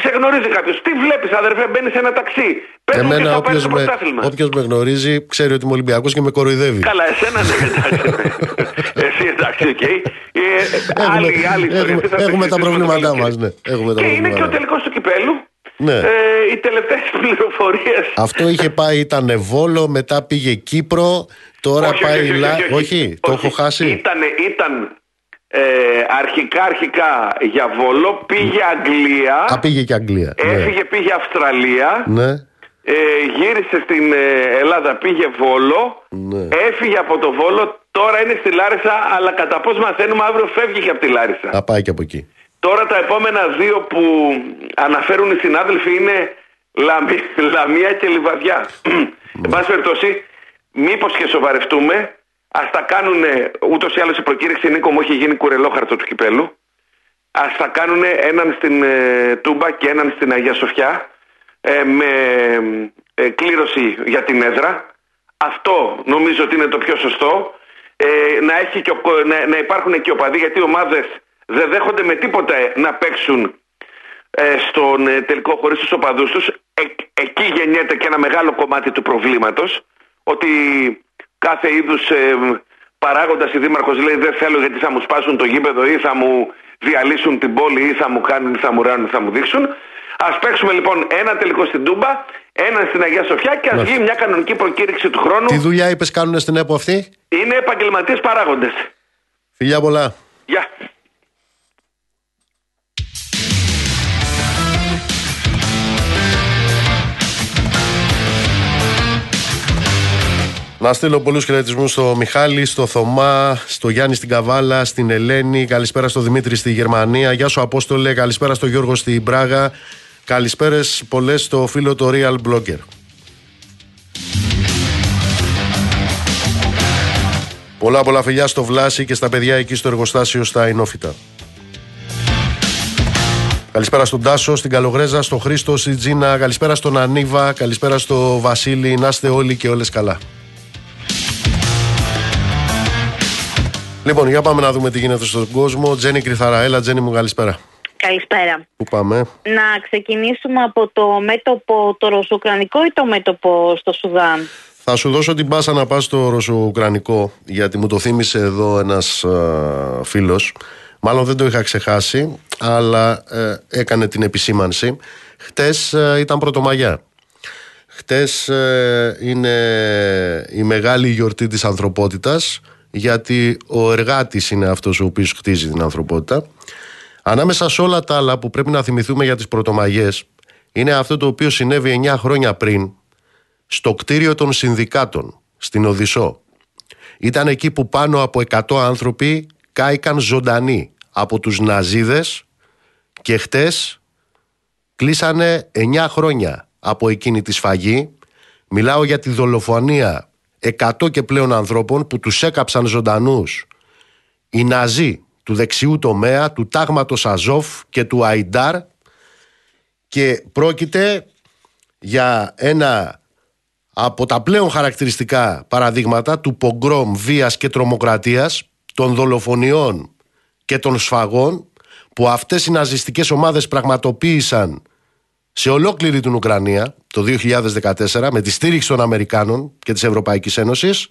σε γνωρίζει κάποιος. Τι βλέπεις, αδερφέ, μπαίνει σε ένα ταξί. Παίρνει Εμένα, όποιος με, όποιος με γνωρίζει, ξέρει ότι είμαι Ολυμπιακός και με κοροϊδεύει. Καλά, εσένα ναι, εντάξει. Εσύ εντάξει, OK. Okay. Ε, έχουμε, άλλοι, άλλοι έχουμε, έχουμε τα προβλήματά μας. Ναι. και είναι και ο τελικός του κυπέλλου. Ναι. Ε, οι τελευταίες πληροφορίες. Αυτό είχε πάει, ήταν Βόλο, μετά πήγε Κύπρο, τώρα όχι, πάει. Όχι, όχι, όχι, όχι, το έχω χάσει. Ήταν, ήταν ε, αρχικά αρχικά για Βόλο, πήγε Αγγλία. Α, πήγε και Αγγλία. Ναι. Έφυγε, πήγε Αυστραλία. Ναι. Ε, γύρισε στην ε, Ελλάδα, πήγε Βόλο. Ναι. Έφυγε από το Βόλο, τώρα είναι στη Λάρισα, αλλά κατά πώς μαθαίνουμε αύριο φεύγει και από τη Λάρισα. Θα πάει και από εκεί. Τώρα τα επόμενα δύο που αναφέρουν οι συνάδελφοι είναι Λαμία και Λιβαδιά. Εν πάση περιπτώσει, μήπως και σοβαρευτούμε, ας τα κάνουν ούτως ή άλλως η προκήρυξη Νίκο μου έχει γίνει κουρελόχαρτο του κυπέλου. Α τα κάνουν έναν στην ε, Τούμπα και έναν στην Αγία Σοφιά ε, με ε, κλήρωση για την έδρα. Αυτό νομίζω ότι είναι το πιο σωστό. να, έχει και, να, να υπάρχουν και οπαδοί γιατί οι ομάδες δεν δέχονται με τίποτα να παίξουν ε, στον ε, τελικό χωρίς τους οπαδούς τους. Ε, εκεί γεννιέται και ένα μεγάλο κομμάτι του προβλήματος ότι κάθε είδους ε, παράγοντας η Δήμαρχος λέει δεν θέλω γιατί θα μου σπάσουν το γήπεδο ή θα μου διαλύσουν την πόλη ή θα μου κάνουν ή θα μου ράνουν ή θα μου δείξουν. Α παίξουμε λοιπόν ένα τελικό στην Τούμπα, ένα στην Αγία Σοφιά και ας βγει μια κανονική προκήρυξη του χρόνου. Τι δουλειά είπες κάνουν στην ΕΠΟ αυτή, Είναι επαγγελματίες παράγοντες. Φιλιά πολλά. Γεια. Να στείλω πολλούς χαιρετισμούς στο Μιχάλη, στο Θωμά, στο Γιάννη στην Καβάλα, στην Ελένη. Καλησπέρα στο Δημήτρη στη Γερμανία. Γεια σου Απόστολε. Καλησπέρα στο Γιώργο στην Πράγα. Καλησπέρες πολλές στο φίλο το Real Blogger. Πολλά πολλά φιλιά στο Βλάση και στα παιδιά εκεί στο εργοστάσιο στα Ινόφυτα. Καλησπέρα στον Τάσο, στην Καλογρέζα, στον Χρήστο, στην Τζίνα. Καλησπέρα στον Ανίβα. Καλησπέρα στο Βασίλη. Να είστε όλοι και όλες καλά. Λοιπόν, για πάμε να δούμε τι γίνεται στον κόσμο. Τζένι Κρυθαρά, έλα Τζένι μου, καλησπέρα. Καλησπέρα. Πού πάμε; Να ξεκινήσουμε από το μέτωπο το ρωσουκρανικό ή το μέτωπο στο Σουδάν; Θα σου δώσω την πάσα να πας στο ρωσουκρανικό, γιατί μου το θύμισε εδώ ένας α, φίλος. Μάλλον δεν το είχα ξεχάσει, αλλά ε, έκανε την επισήμανση. Χτες ε, ήταν Πρωτομαγιά. Χτες ε, είναι η μεγάλη γιορτή της ανθρωπότητας γιατί ο εργάτης είναι αυτός ο οποίος χτίζει την ανθρωπότητα. Ανάμεσα σε όλα τα άλλα που πρέπει να θυμηθούμε για τις πρωτομαγιές είναι αυτό το οποίο συνέβη 9 χρόνια πριν στο κτίριο των συνδικάτων στην Οδυσσό. Ήταν εκεί που πάνω από 100 άνθρωποι κάηκαν ζωντανοί από τους Ναζίδες και χτες κλείσανε 9 χρόνια από εκείνη τη σφαγή. Μιλάω για τη δολοφονία 100 και πλέον ανθρώπων που τους έκαψαν ζωντανούς. Οι Ναζί του δεξιού τομέα, του τάγματος Αζόφ και του Αϊντάρ και πρόκειται για ένα από τα πλέον χαρακτηριστικά παραδείγματα του πογκρόμ βίας και τρομοκρατίας, των δολοφονιών και των σφαγών που αυτές οι ναζιστικές ομάδες πραγματοποίησαν σε ολόκληρη την Ουκρανία το 2014 με τη στήριξη των Αμερικάνων και της Ευρωπαϊκής Ένωσης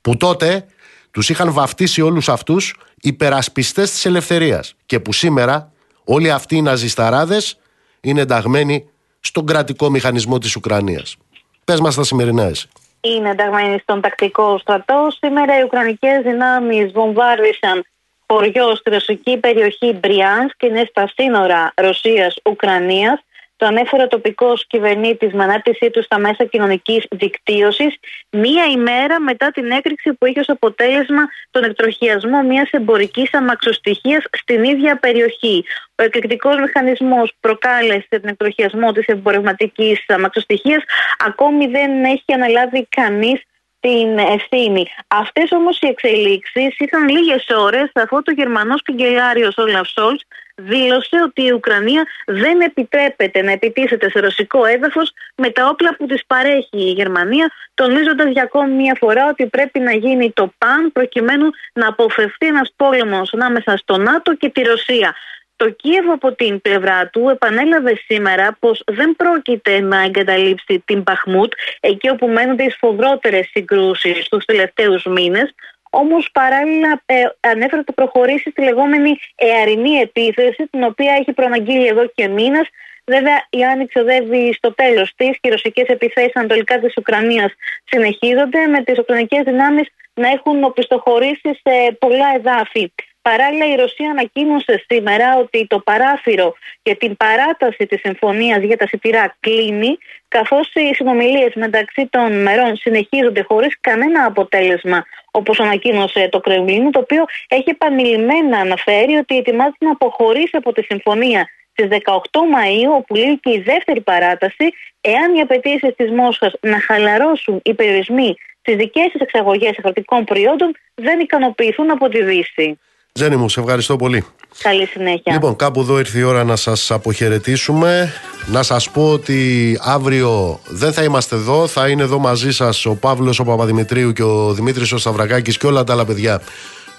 που τότε τους είχαν βαφτίσει όλους αυτούς υπερασπιστές της ελευθερίας και που σήμερα όλοι αυτοί οι ναζισταράδες είναι ενταγμένοι στον κρατικό μηχανισμό της Ουκρανίας. Πες μας τα σημερινά εσύ. Είναι ενταγμένοι στον τακτικό στρατό. Σήμερα οι Ουκρανικές δυνάμεις βομβάρδισαν χωριό στη ρωσική περιοχή Μπριάνσκ και είναι στα σύνορα Ρωσίας-Ουκρανίας το ανέφερε ο τοπικός κυβερνήτης με ανάρτησή του στα μέσα κοινωνικής δικτύωσης, μία ημέρα μετά την έκρηξη που είχε ως αποτέλεσμα τον εκτροχιασμό μιας εμπορικής αμαξοστοιχίας στην ίδια περιοχή. Ο εκρηκτικός μηχανισμός προκάλεσε τον εκτροχιασμό της εμπορευματικής αμαξοστοιχίας, ακόμη δεν έχει αναλάβει κανείς την ευθύνη. Αυτές όμως οι εξελίξεις ήταν λίγες ώρες αφού το Γερμανός καγκελάριος Όλαφ Σόλτς δήλωσε ότι η Ουκρανία δεν επιτρέπεται να επιτίθεται σε ρωσικό έδαφος με τα όπλα που της παρέχει η Γερμανία, τονίζοντας για ακόμη μια φορά ότι πρέπει να γίνει το παν προκειμένου να αποφευθεί ένας πόλεμος ανάμεσα στο ΝΑΤΟ και τη Ρωσία. Το Κίεβο από την πλευρά του επανέλαβε σήμερα πως δεν πρόκειται να εγκαταλείψει την Παχμούτ εκεί όπου μένονται οι σφοδρότερες συγκρούσεις στους τελευταίους μήνες όμως παράλληλα ε, ανέφερε ότι προχωρήσει στη λεγόμενη εαρινή επίθεση την οποία έχει προαναγγείλει εδώ και μήνες Βέβαια, η Άνοιξη οδεύει στο τέλος της και οι ρωσικές επιθέσεις ανατολικά της Ουκρανίας συνεχίζονται, με τις Ουκρανικές δυνάμεις να έχουν οπισθοχωρήσει σε πολλά εδάφη. Παράλληλα, η Ρωσία ανακοίνωσε σήμερα ότι το παράθυρο για την παράταση της συμφωνίας για τα σιτηρά κλείνει, καθώς οι συνομιλίες μεταξύ των μερών συνεχίζονται χωρίς κανένα αποτέλεσμα, όπως ανακοίνωσε το Κρεμλίνο, το οποίο έχει επανειλημμένα αναφέρει ότι ετοιμάζεται να αποχωρήσει από τη συμφωνία στις 18 Μαου, όπου λύγει και η δεύτερη παράταση, εάν οι απαιτήσεις της Μόσχας να χαλαρώσουν οι περιορισμοί στις δικές της εξαγωγές αγροτικών προϊόντων δεν ικανοποιηθούν από τη Δύση. Ζένι μου, σε ευχαριστώ πολύ. Καλή συνέχεια. Λοιπόν, κάπου εδώ ήρθε η ώρα να σας αποχαιρετήσουμε. Να σας πω ότι αύριο δεν θα είμαστε εδώ. Θα είναι εδώ μαζί σας ο Παύλος ο Παπαδημητρίου και ο Δημήτρης ο Σταυρακάκης και όλα τα άλλα παιδιά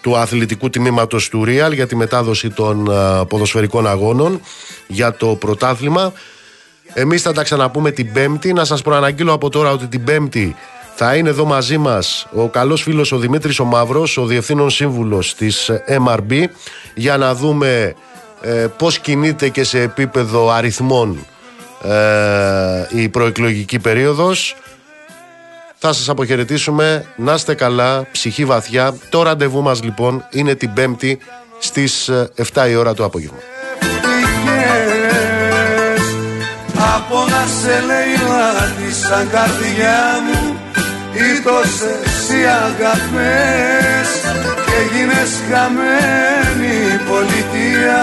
του αθλητικού τμήματος του Real για τη μετάδοση των ποδοσφαιρικών αγώνων για το πρωτάθλημα. Εμείς θα τα ξαναπούμε την Πέμπτη. Να σας προαναγγείλω από τώρα ότι την Πέμπτη θα είναι εδώ μαζί μας ο καλός φίλος ο Δημήτρης ο Μαύρος, ο Διευθύνων Σύμβουλος της MRB για να δούμε ε, πώς κινείται και σε επίπεδο αριθμών ε, η προεκλογική περίοδος. Θα σας αποχαιρετήσουμε, να είστε καλά, ψυχή βαθιά. Το ραντεβού μας λοιπόν είναι την Πέμπτη στις 7 ε, η ώρα το απόγευμα. Από να σε λέει σαν καρδιά μου ή τόσες οι αγάπες και γίνες χαμένη πολιτεία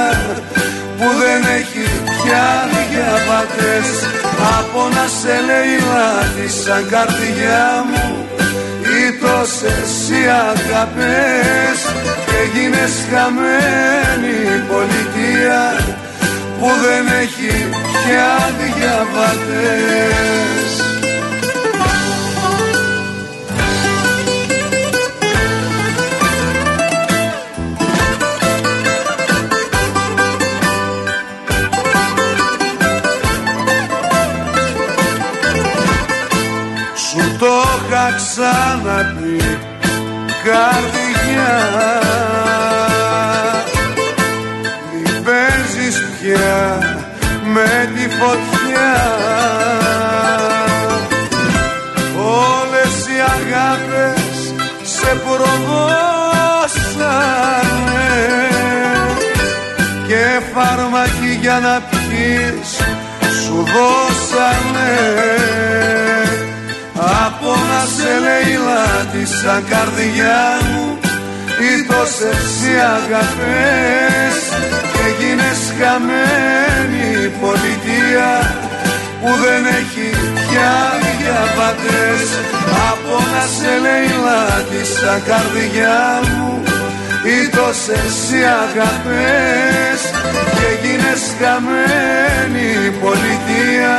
που δεν έχει πια διαβατές από να σε λέει λάθη σαν καρδιά μου ή τόσες οι αγάπες και γίνες χαμένη πολιτεία που δεν έχει πια διαβατές ξαναπεί καρδιά. Μη παίζεις πια με τη φωτιά. Όλες οι αγάπες σε προδώσανε Και φάρμακι για να πιείς σου δώσανε από να σε λέει λάτι σαν καρδιά μου ή τόσες οι αγαπές και γίνες χαμένη πολιτεία που δεν έχει πια διαβατές από να σε λέει λάτι σαν καρδιά μου ή σε αγάπες και γίνες χαμένη πολιτεία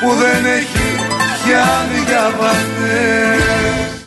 που δεν έχει για αν διαβαθές